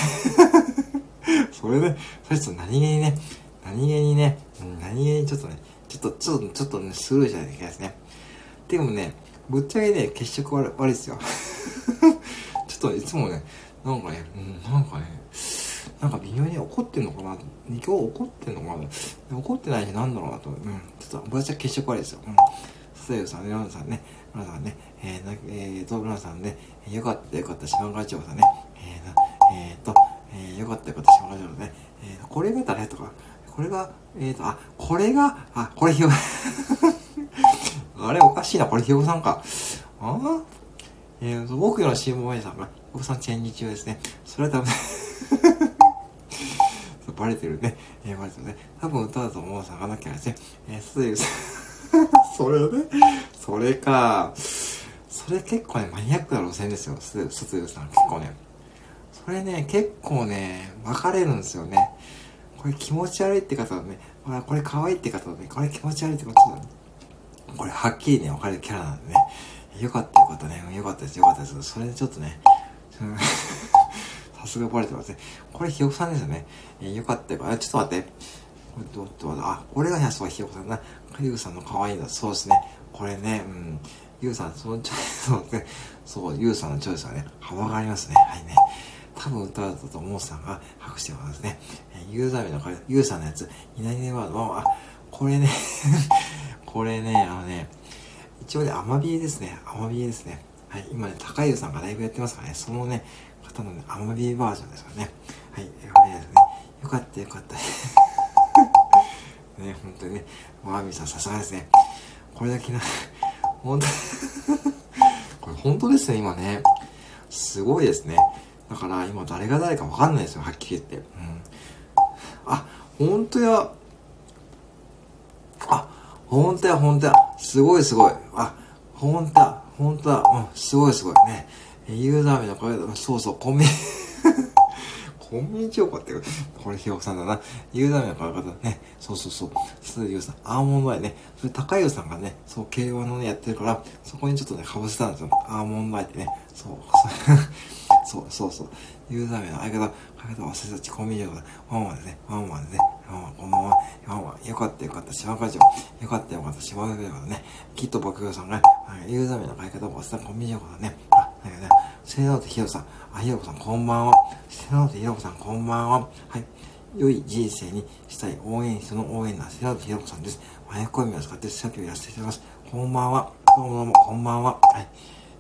それで、それちょっと何気にね、何気にね、何気にちょっとね、ちょっと、ちょっと、ちょっとね、スルーじゃないですね。でもね、ぶっちゃけね、血色悪悪いですよ。ちょっといつもね、なんかね、うん、なんかね、なんか微妙に怒ってんのかな今日怒ってんのかな怒ってないしなんだろうなと。うん。ちょっと、ぶっちゃけ血色悪いですよ。うん。笹代さん、レオンさんね、ブラさんね、えー、えーと、ブラさんね、よかったよかった、島川町さんね、えー、えーと、ー、よかったよかった、島川町ね、えー、これが誰とか、これが、えーと、あ、これが、あ、これひよ、あれおかしいな、これひよさんか。ああえーと、僕の新聞さんが、ひよさんチェンジ中ですね。それは多分 バレてるね。えー、バレてるね。多分歌だと思うさがなきゃですね。えー、すでに、それね。それか。それ結構ね、マニアックな路線ですよ。す、すつゆさん。結構ね。それね、結構ね、分かれるんですよね。これ気持ち悪いって方はね、これ可愛いって方はね、これ気持ち悪いってことだね。これはっきりね、分かれるキャラなんでね。よかったよかったね。よかったです、よかったです。それでちょっとね、さすがバレてますね。これひよこさんですよね。えー、よかったよ。あ、ちょっと待って。これどうどうあ、これがね、そう、ひよこさんな。ゆうさんの可愛いの。そうですね。これね、うん。ゆうさん、そのチョイス、そう、ゆうさんのチョイスはね、幅がありますね。はいね。多分歌だったと思うさんが拍手をますね。えー、ユーザー名の彼、ゆうさんのやつ、いないねワードは、あ、これね これね、あのね、一応ね、アマビエですね。アマビエですね。はい、今ね、高湯さんがライブやってますからね、そのね、方のね、アマビエバージョンですからね。はい、えー、ですね。よかったよかった。ね、本当にね、ワーミーさんさすがですね。これだけな、本当 これ本当ですね、今ね。すごいですね。だから今誰が誰かわかんないですよ、はっきり言って。うん。あ、本当や。あ、本当や、本当や。すごいすごい。あ、本当や、本当だ。うん、すごいすごいね。ユーザー名のこれ、そうそう、コンビ ニコンビニチョコって、これひよこさんだな。ユーザー名の書き方ね。そうそうそう。それでユーさん、アーモンドアイね。それ高湯さんがね、そう、競馬のね、やってるから、そこにちょっとね、かぶせたんですよ。アーモンドアイってね。そう、そうそうそう。ユーザー名の相方、相方忘れたちコンビニチョコだ。ワンワンでね。ワンワンでね。ワンワン、こんばんは。ワンワン。よかったよかった。島川町。よかったよかった。島川町だね。きっと僕がさんが、ユーザー名の相方を忘れたコンビニチョコだね。あ、だけどね。セノーテひろさん。あ、ひろこさんこんばんは。セノーテひろこさんこんばんは。はい。良い人生にしたい応援、その応援なセノーテひろこさんです。マヤコイミを使って作業をやらせていただきます。こんばんは。どうもどうも、こんばんは。はい。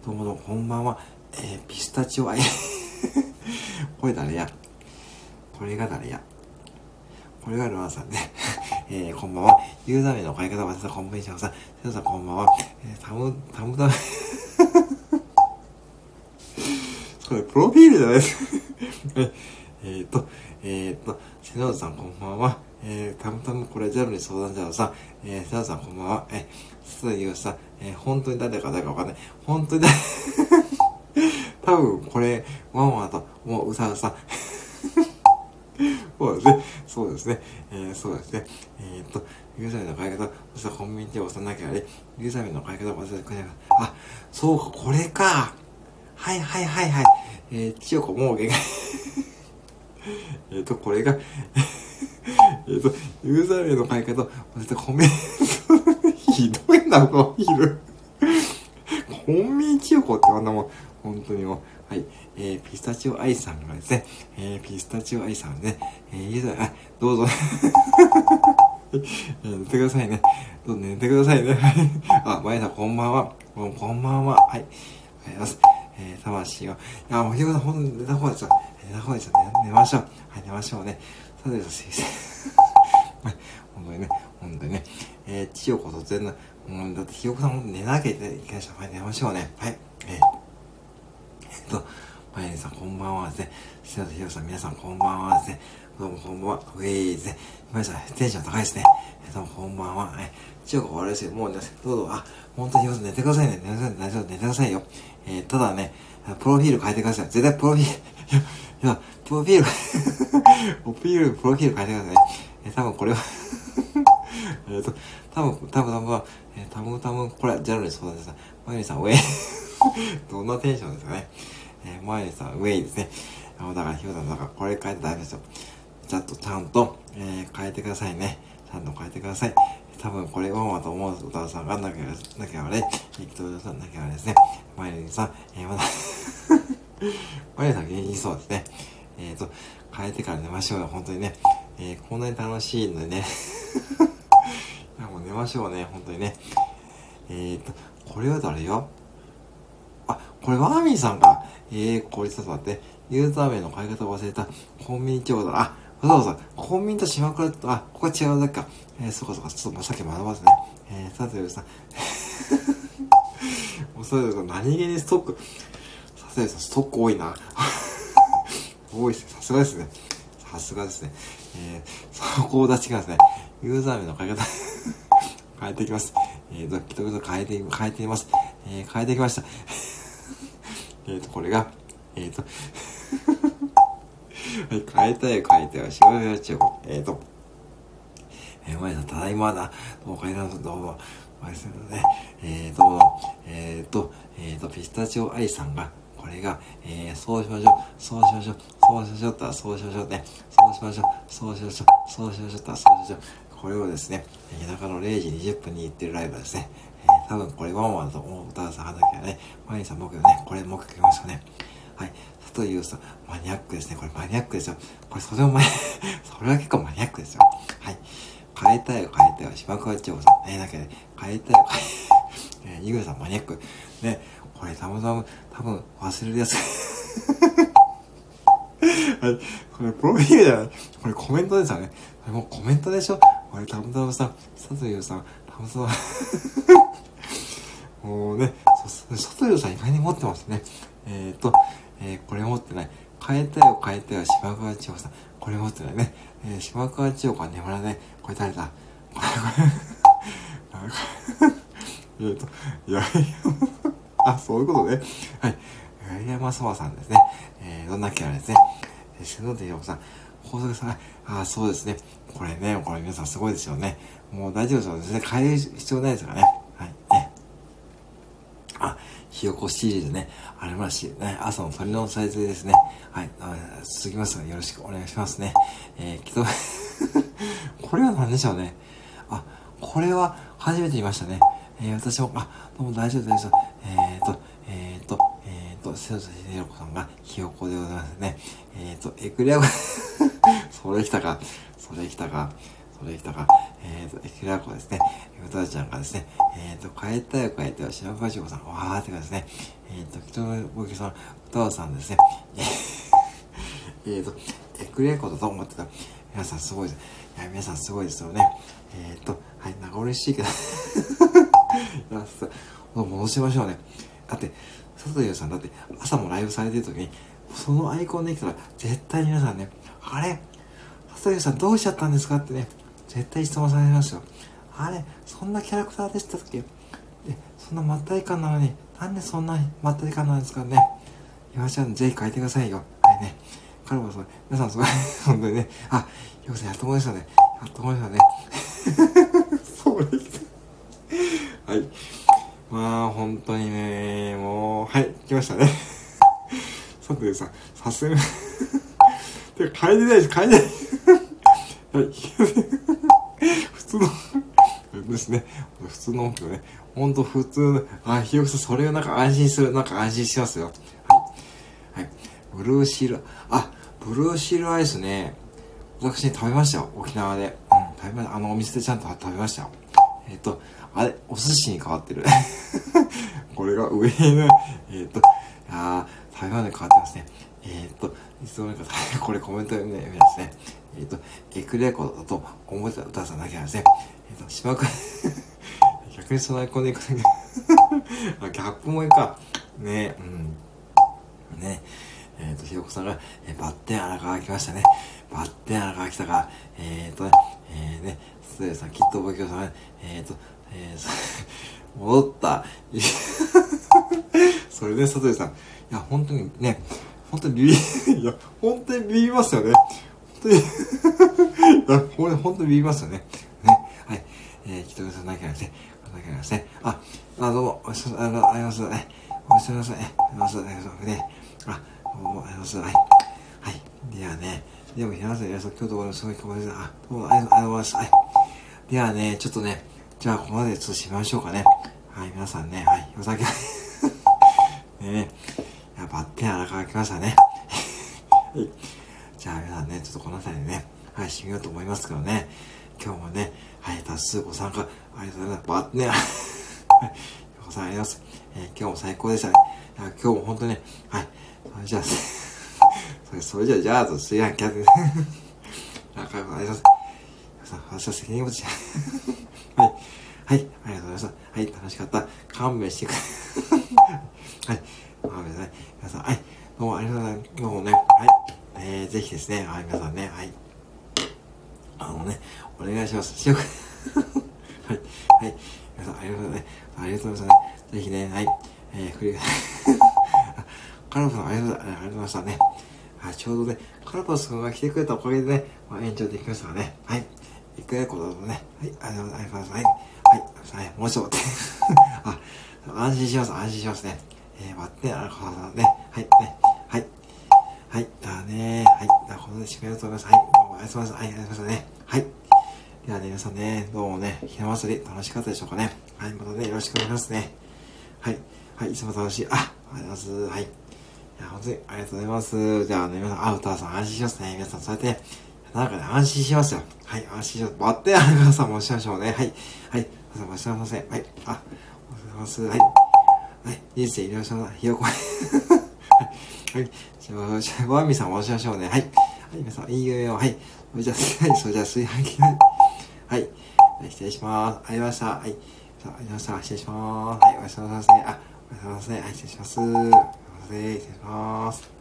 どうもどうも、こんばんは。えー、ピスタチオ、あ、これ誰や？これが誰や？これがルアンさんで、えー、こんばんは。ユーザー名の買い方忘れたコンビニションさん。セさんこんばんは。えー、たむ、たむたむそれ、プロフィールじゃないです えっと、えっ、と、瀬野さんこんばんは。えー、たむたむこれジャルに相談じゃあさ、えー、瀬野さんこんばんは。えー、すぐ言うさ、えー、本当に誰か誰かわかんない。本当に誰多分これ、ワンワンと、もううさうさ。そうですね。そうですね。えー、そうですね。えー、っと、ユーザーの買い方、そしたらコンビニで押さなきゃあれ、ユーザーの買い方忘れてくれなかった。あ、そうか、これか。はいはいはいはい。えー、千代子もう限界。えっと、これが えっと、ユーザー名の買い方、忘れてコメントひどいな、このヒルコンビニ千代子ってあんなもん、本当にもう。はい。えー、ピスタチオアイさんがですね、えー、ピスタチオアイさんね、えー、あ、どうぞ。えー、寝てくださいね。どうぞ寝てくださいね。あ、まやさん、こんばんは。こんばんは。はい。ありがとうございます。えー、魂を。いや、もう、ひろさん、ほんと寝た方がいいですよ。寝た方がいいですよ。寝ましょう。はい、寝ましょうね。さて、先生。はい、本当にね、本当にね。えー、千代子突然の、うん、だってひよこさん、寝なきゃいけないしょ。はい、寝ましょうね。はい。えーえっと、まゆりさんこんばんはですね。瀬田ひろさん皆さんこんばんはですね。どうもこんばんは。ウェイですね。まゆりさんテンション高いですね。えどうもこんばんは。え、中国終わりですよ。もうね、どうぞ、あ、本当に寝てくださいね。寝てください。大丈夫、寝てくださいよ。えー、ただね、プロフィール変えてください。絶対プロフィール、いや、いや、プロフィール、プロフィール、プロフィール変えてください。えー、多分これは えっと、多分、多分、多分、えー、多分、多分、これはジャルに相談です。まゆりさん、ウェイ どんなテンションですかね。えー、マイさん、ウェイですね。だから、ひろさん、だからこれ変えてダメですよ。ちゃんと、ちゃんと、えー、変えてくださいね。ちゃんと変えてください。多分これワンワンと思う歌さんがなきゃ、なきゃあれ、伊藤さんなきゃあれですね。マイリンさん、えー、まだ マイリンさん元気そうですね。えっ、ー、と、変えてから寝ましょうよ、本当にね。えー、こんなに楽しいのでね。いや、もう寝ましょうね、本当にね。えっ、ー、と、これは誰よ、これワーミーさんか。えー、これちょっと待って。ユーザー名の買い方を忘れた。コンビニ情報だ。あ、そうそう。コンビニと島倉と、あ、ここは違うだけか。えー、そうかそうか。ちょっとまさっき学ばずね。えー、さてさん。もうそれ何気にストック。さすがさん、ストック多いな。多いですね。さすがですね。さすがですね。えー、そこを出してきますね。ユーザー名の買い方 変えていきます。えーと、一言変えて、変えています。えー、変えてきました。えっと、これが、えっ、ー、とはい、変えたい変えたいは、しばらくちゃう。えっ、ー、と、えー、前さん、ただいまだ。どうも、階段どうも、前さんね、えー、どうも、えっ、ー、と、えっ、ー、と、ピスタチオアイさんが、これが、えー、そうしましょう、そうしましょう、そうしましょうったら、そうしましょうね、そうしましょう、そうしましょう、そうしましょうったら、そうしましょう。これをですね、夜中の0時20分に行ってるライブですね。多分これワンワンと思う歌がさんなきゃね、マリンさん僕ね、これもう一回聞きましたね。はい。佐藤優さん、マニアックですね。これマニアックですよ。これそれもマニ それは結構マニアックですよ。はい。変えたいよ、変えたいよ。島倉千代さん。ね、だけど、ね変えたいよ、変え、えー、ゆぐさんマニアック。ね、これたまたま、多分忘れるやつ。はい。これ、プロフィールじゃない。これコメントですよね。これもうコメントでしょこれたまたまさん、佐藤優さん、たまたまもうね、外よさん意外に持ってますね。えっ、ー、と、えー、これ持ってない。変えたよ、変えたよ、島川千代さん。これ持ってないね。えー、島川千代が眠らない。これ誰だ？これ、これ。えっと、やいや、あ、そういうことね。はい。八重山そばさんですね。えー、どんなキャラですね？えー、篠田洋子さん。宝作さん。あ、そうですね。これね、これ皆さんすごいですよね。もう大丈夫ですよ。全然変える必要ないですから。ね。ひよこシリーズね。ありまし、ね。朝の鳥のサイズですね。はい。続きますがよろしくお願いしますね。えー、きっと これは何でしょうね。あ、これは初めて見ましたね。えー、私も、あ、どうも大丈夫大丈夫。えっ、ー、と、えっ、ー、と、えっ、ー、と、瀬戸秀子さんがひよこでございますね。えっ、と、エクレアそれ来たか。それ来たか。それ来たか。えっ、ー、と、エクレアコですね。うたちゃんがですね、えっ、ー、と、変えたよ変えたよ、白川千子さん、わーってかですね、えっ、ー、と、北野ぼきさん、歌わさんですね、えっと、エクレアコだと思ってた、皆さんすごいです。いや、皆さんすごいですよね。えー、っと、はい、なんか嬉しいけど。いや、戻しましょうね。だって、佐藤優さんだって朝もライブされてる時に、そのアイコンできたら絶対に皆さんね、あれ佐藤優さんどうしちゃったんですかってね、絶対質問されますよ。あれそんなキャラクターでしたっけ？そんなまったり感なのに、なんでそんなまったり感なんですかね？岩ちゃん、ぜひ書いてくださいよ。はいね。彼もそう、皆さんすごい、本当にね、あ、よくさんやっと思いましたね。やっと思いましたね。そうです。はい。まあ、本当にね、もう、はい、来ましたね。さてさ、さすがにてか、変えてないです、変えてない。はい。普通のですね。普通の音響ね。ほんと普通の、あ、ひよこさん、それをなんか安心する、なんか安心しますよ。はい。はい。ブルーシール、あ、ブルーシールアイスね。私食べましたよ。沖縄で。うん、食べました。あのお店でちゃんと食べましたよ。えっ、と、あれ、お寿司に変わってる。これが上の、えっ、と、あ食べ物に変わってますね。えっ、と、いつの間にか、これコメント読んでみますね。えっ、ー、と、エクレコだと思ってた歌さんだけなんですね。えっ、と、島倉 逆にそのアイコンでいくだけ あ、ギャップもいいか。ねうん。ねえっ、ー、と、ひよこさんが、えー、バッテン荒川来ましたね。バッテン荒川来たか、えっ、ー、とね、えー、ね、ステさん、きっと僕さん、えっ、と、えー、戻った。それで、佐藤さん、いや、本当にね、本当にビビ、いや、本当にビビますよね。本当にいや、これ本当にビビりますよね。ね、はい。えー、北川さんだけなんですね。だけなんですね。あ、あ、どうも、お久しぶり、ありがとうございます。ね、お久しぶりです。ありがとうございます。ね、あ、どうも、ありがとうございます。はい。はい。ではね、でも、皆さん、皆さん、今日ところすごいかもしれない。あ、どうも、ありがとうございます。はい。ではね、ちょっとね、じゃあ、ここまでちょっとしましょうかね。はい、皆さんね、はい、お酒、ねや、バッテン荒川来ましたね。はい。じゃあ、皆さんね、ちょっとこの辺りでね、はい、締めようと思いますけどね、今日もね、はい、多数ご参加、ありがとうございます。バッテン、はい、ご参加あります。えー、今日も最高でしたね。今日も本当ね、はい、それじゃあ、それそれじゃあ、じゃあ、と、炊飯器やって、仲良くあります。さん、私は責任持ち。はい。はい。ありがとうございました。はい。楽しかった。勘弁してくれ。はい。まあ、皆さん、皆さん、はい。どうもありがとうございます。今日もね、はい。えー、ぜひですね、はい、皆さんね、はい。あのね、お願いします。しよう はい。はい。皆さん、ありがとうございます。ありがとうございますね。ぜひね、はい。えー、振り、カラフさん、ありがとうございましたね。はい、ちょうどね、カラパス君が来てくれたおかげでね、まあ、延長できましたからね。はい。いくらことだとね。はい、ありがとうございます。はい。はい。はい、もう一度。あ、安心します。安心しますね。えー、待って、あの、ね。はい、ね。はい。はい。だね。はい。だこので締めようと思います。はい。どうもありがとうございます。はい、ありがとうございますね。はい。ではね、皆さんね、どうもね、ひな祭り楽しかったでしょうかね。はい、またね、よろしくお願いしますね。はい。はい、いつも楽しい。あ、ありがとうございます。はい。いや、本当にありがとうございます。じゃあね、皆さん、あ、歌さん安心しますね。皆さん、そうやって、なんかね、安心しますよ。はい、安心します。バッテン、皆さんもおっしゃいましょうね。はい。はい。皆さんもおっしゃいません。はい。あ、おはようございます。はい。はい。人生いらっしゃいまひよこ。はい。はい。じゃあ、ワンミさんもおしましょうね。はい。はい。皆さん、いい夢を。はい。それじゃあ、はい。それじゃあ、炊飯器。はい。はい。失礼します。ありがとうございました。はい。さあ、ありがとうございました。失礼します。はい。おやすみなさいませ。あ、おやすみなさいませ。はい。失礼します。すいません。失礼します。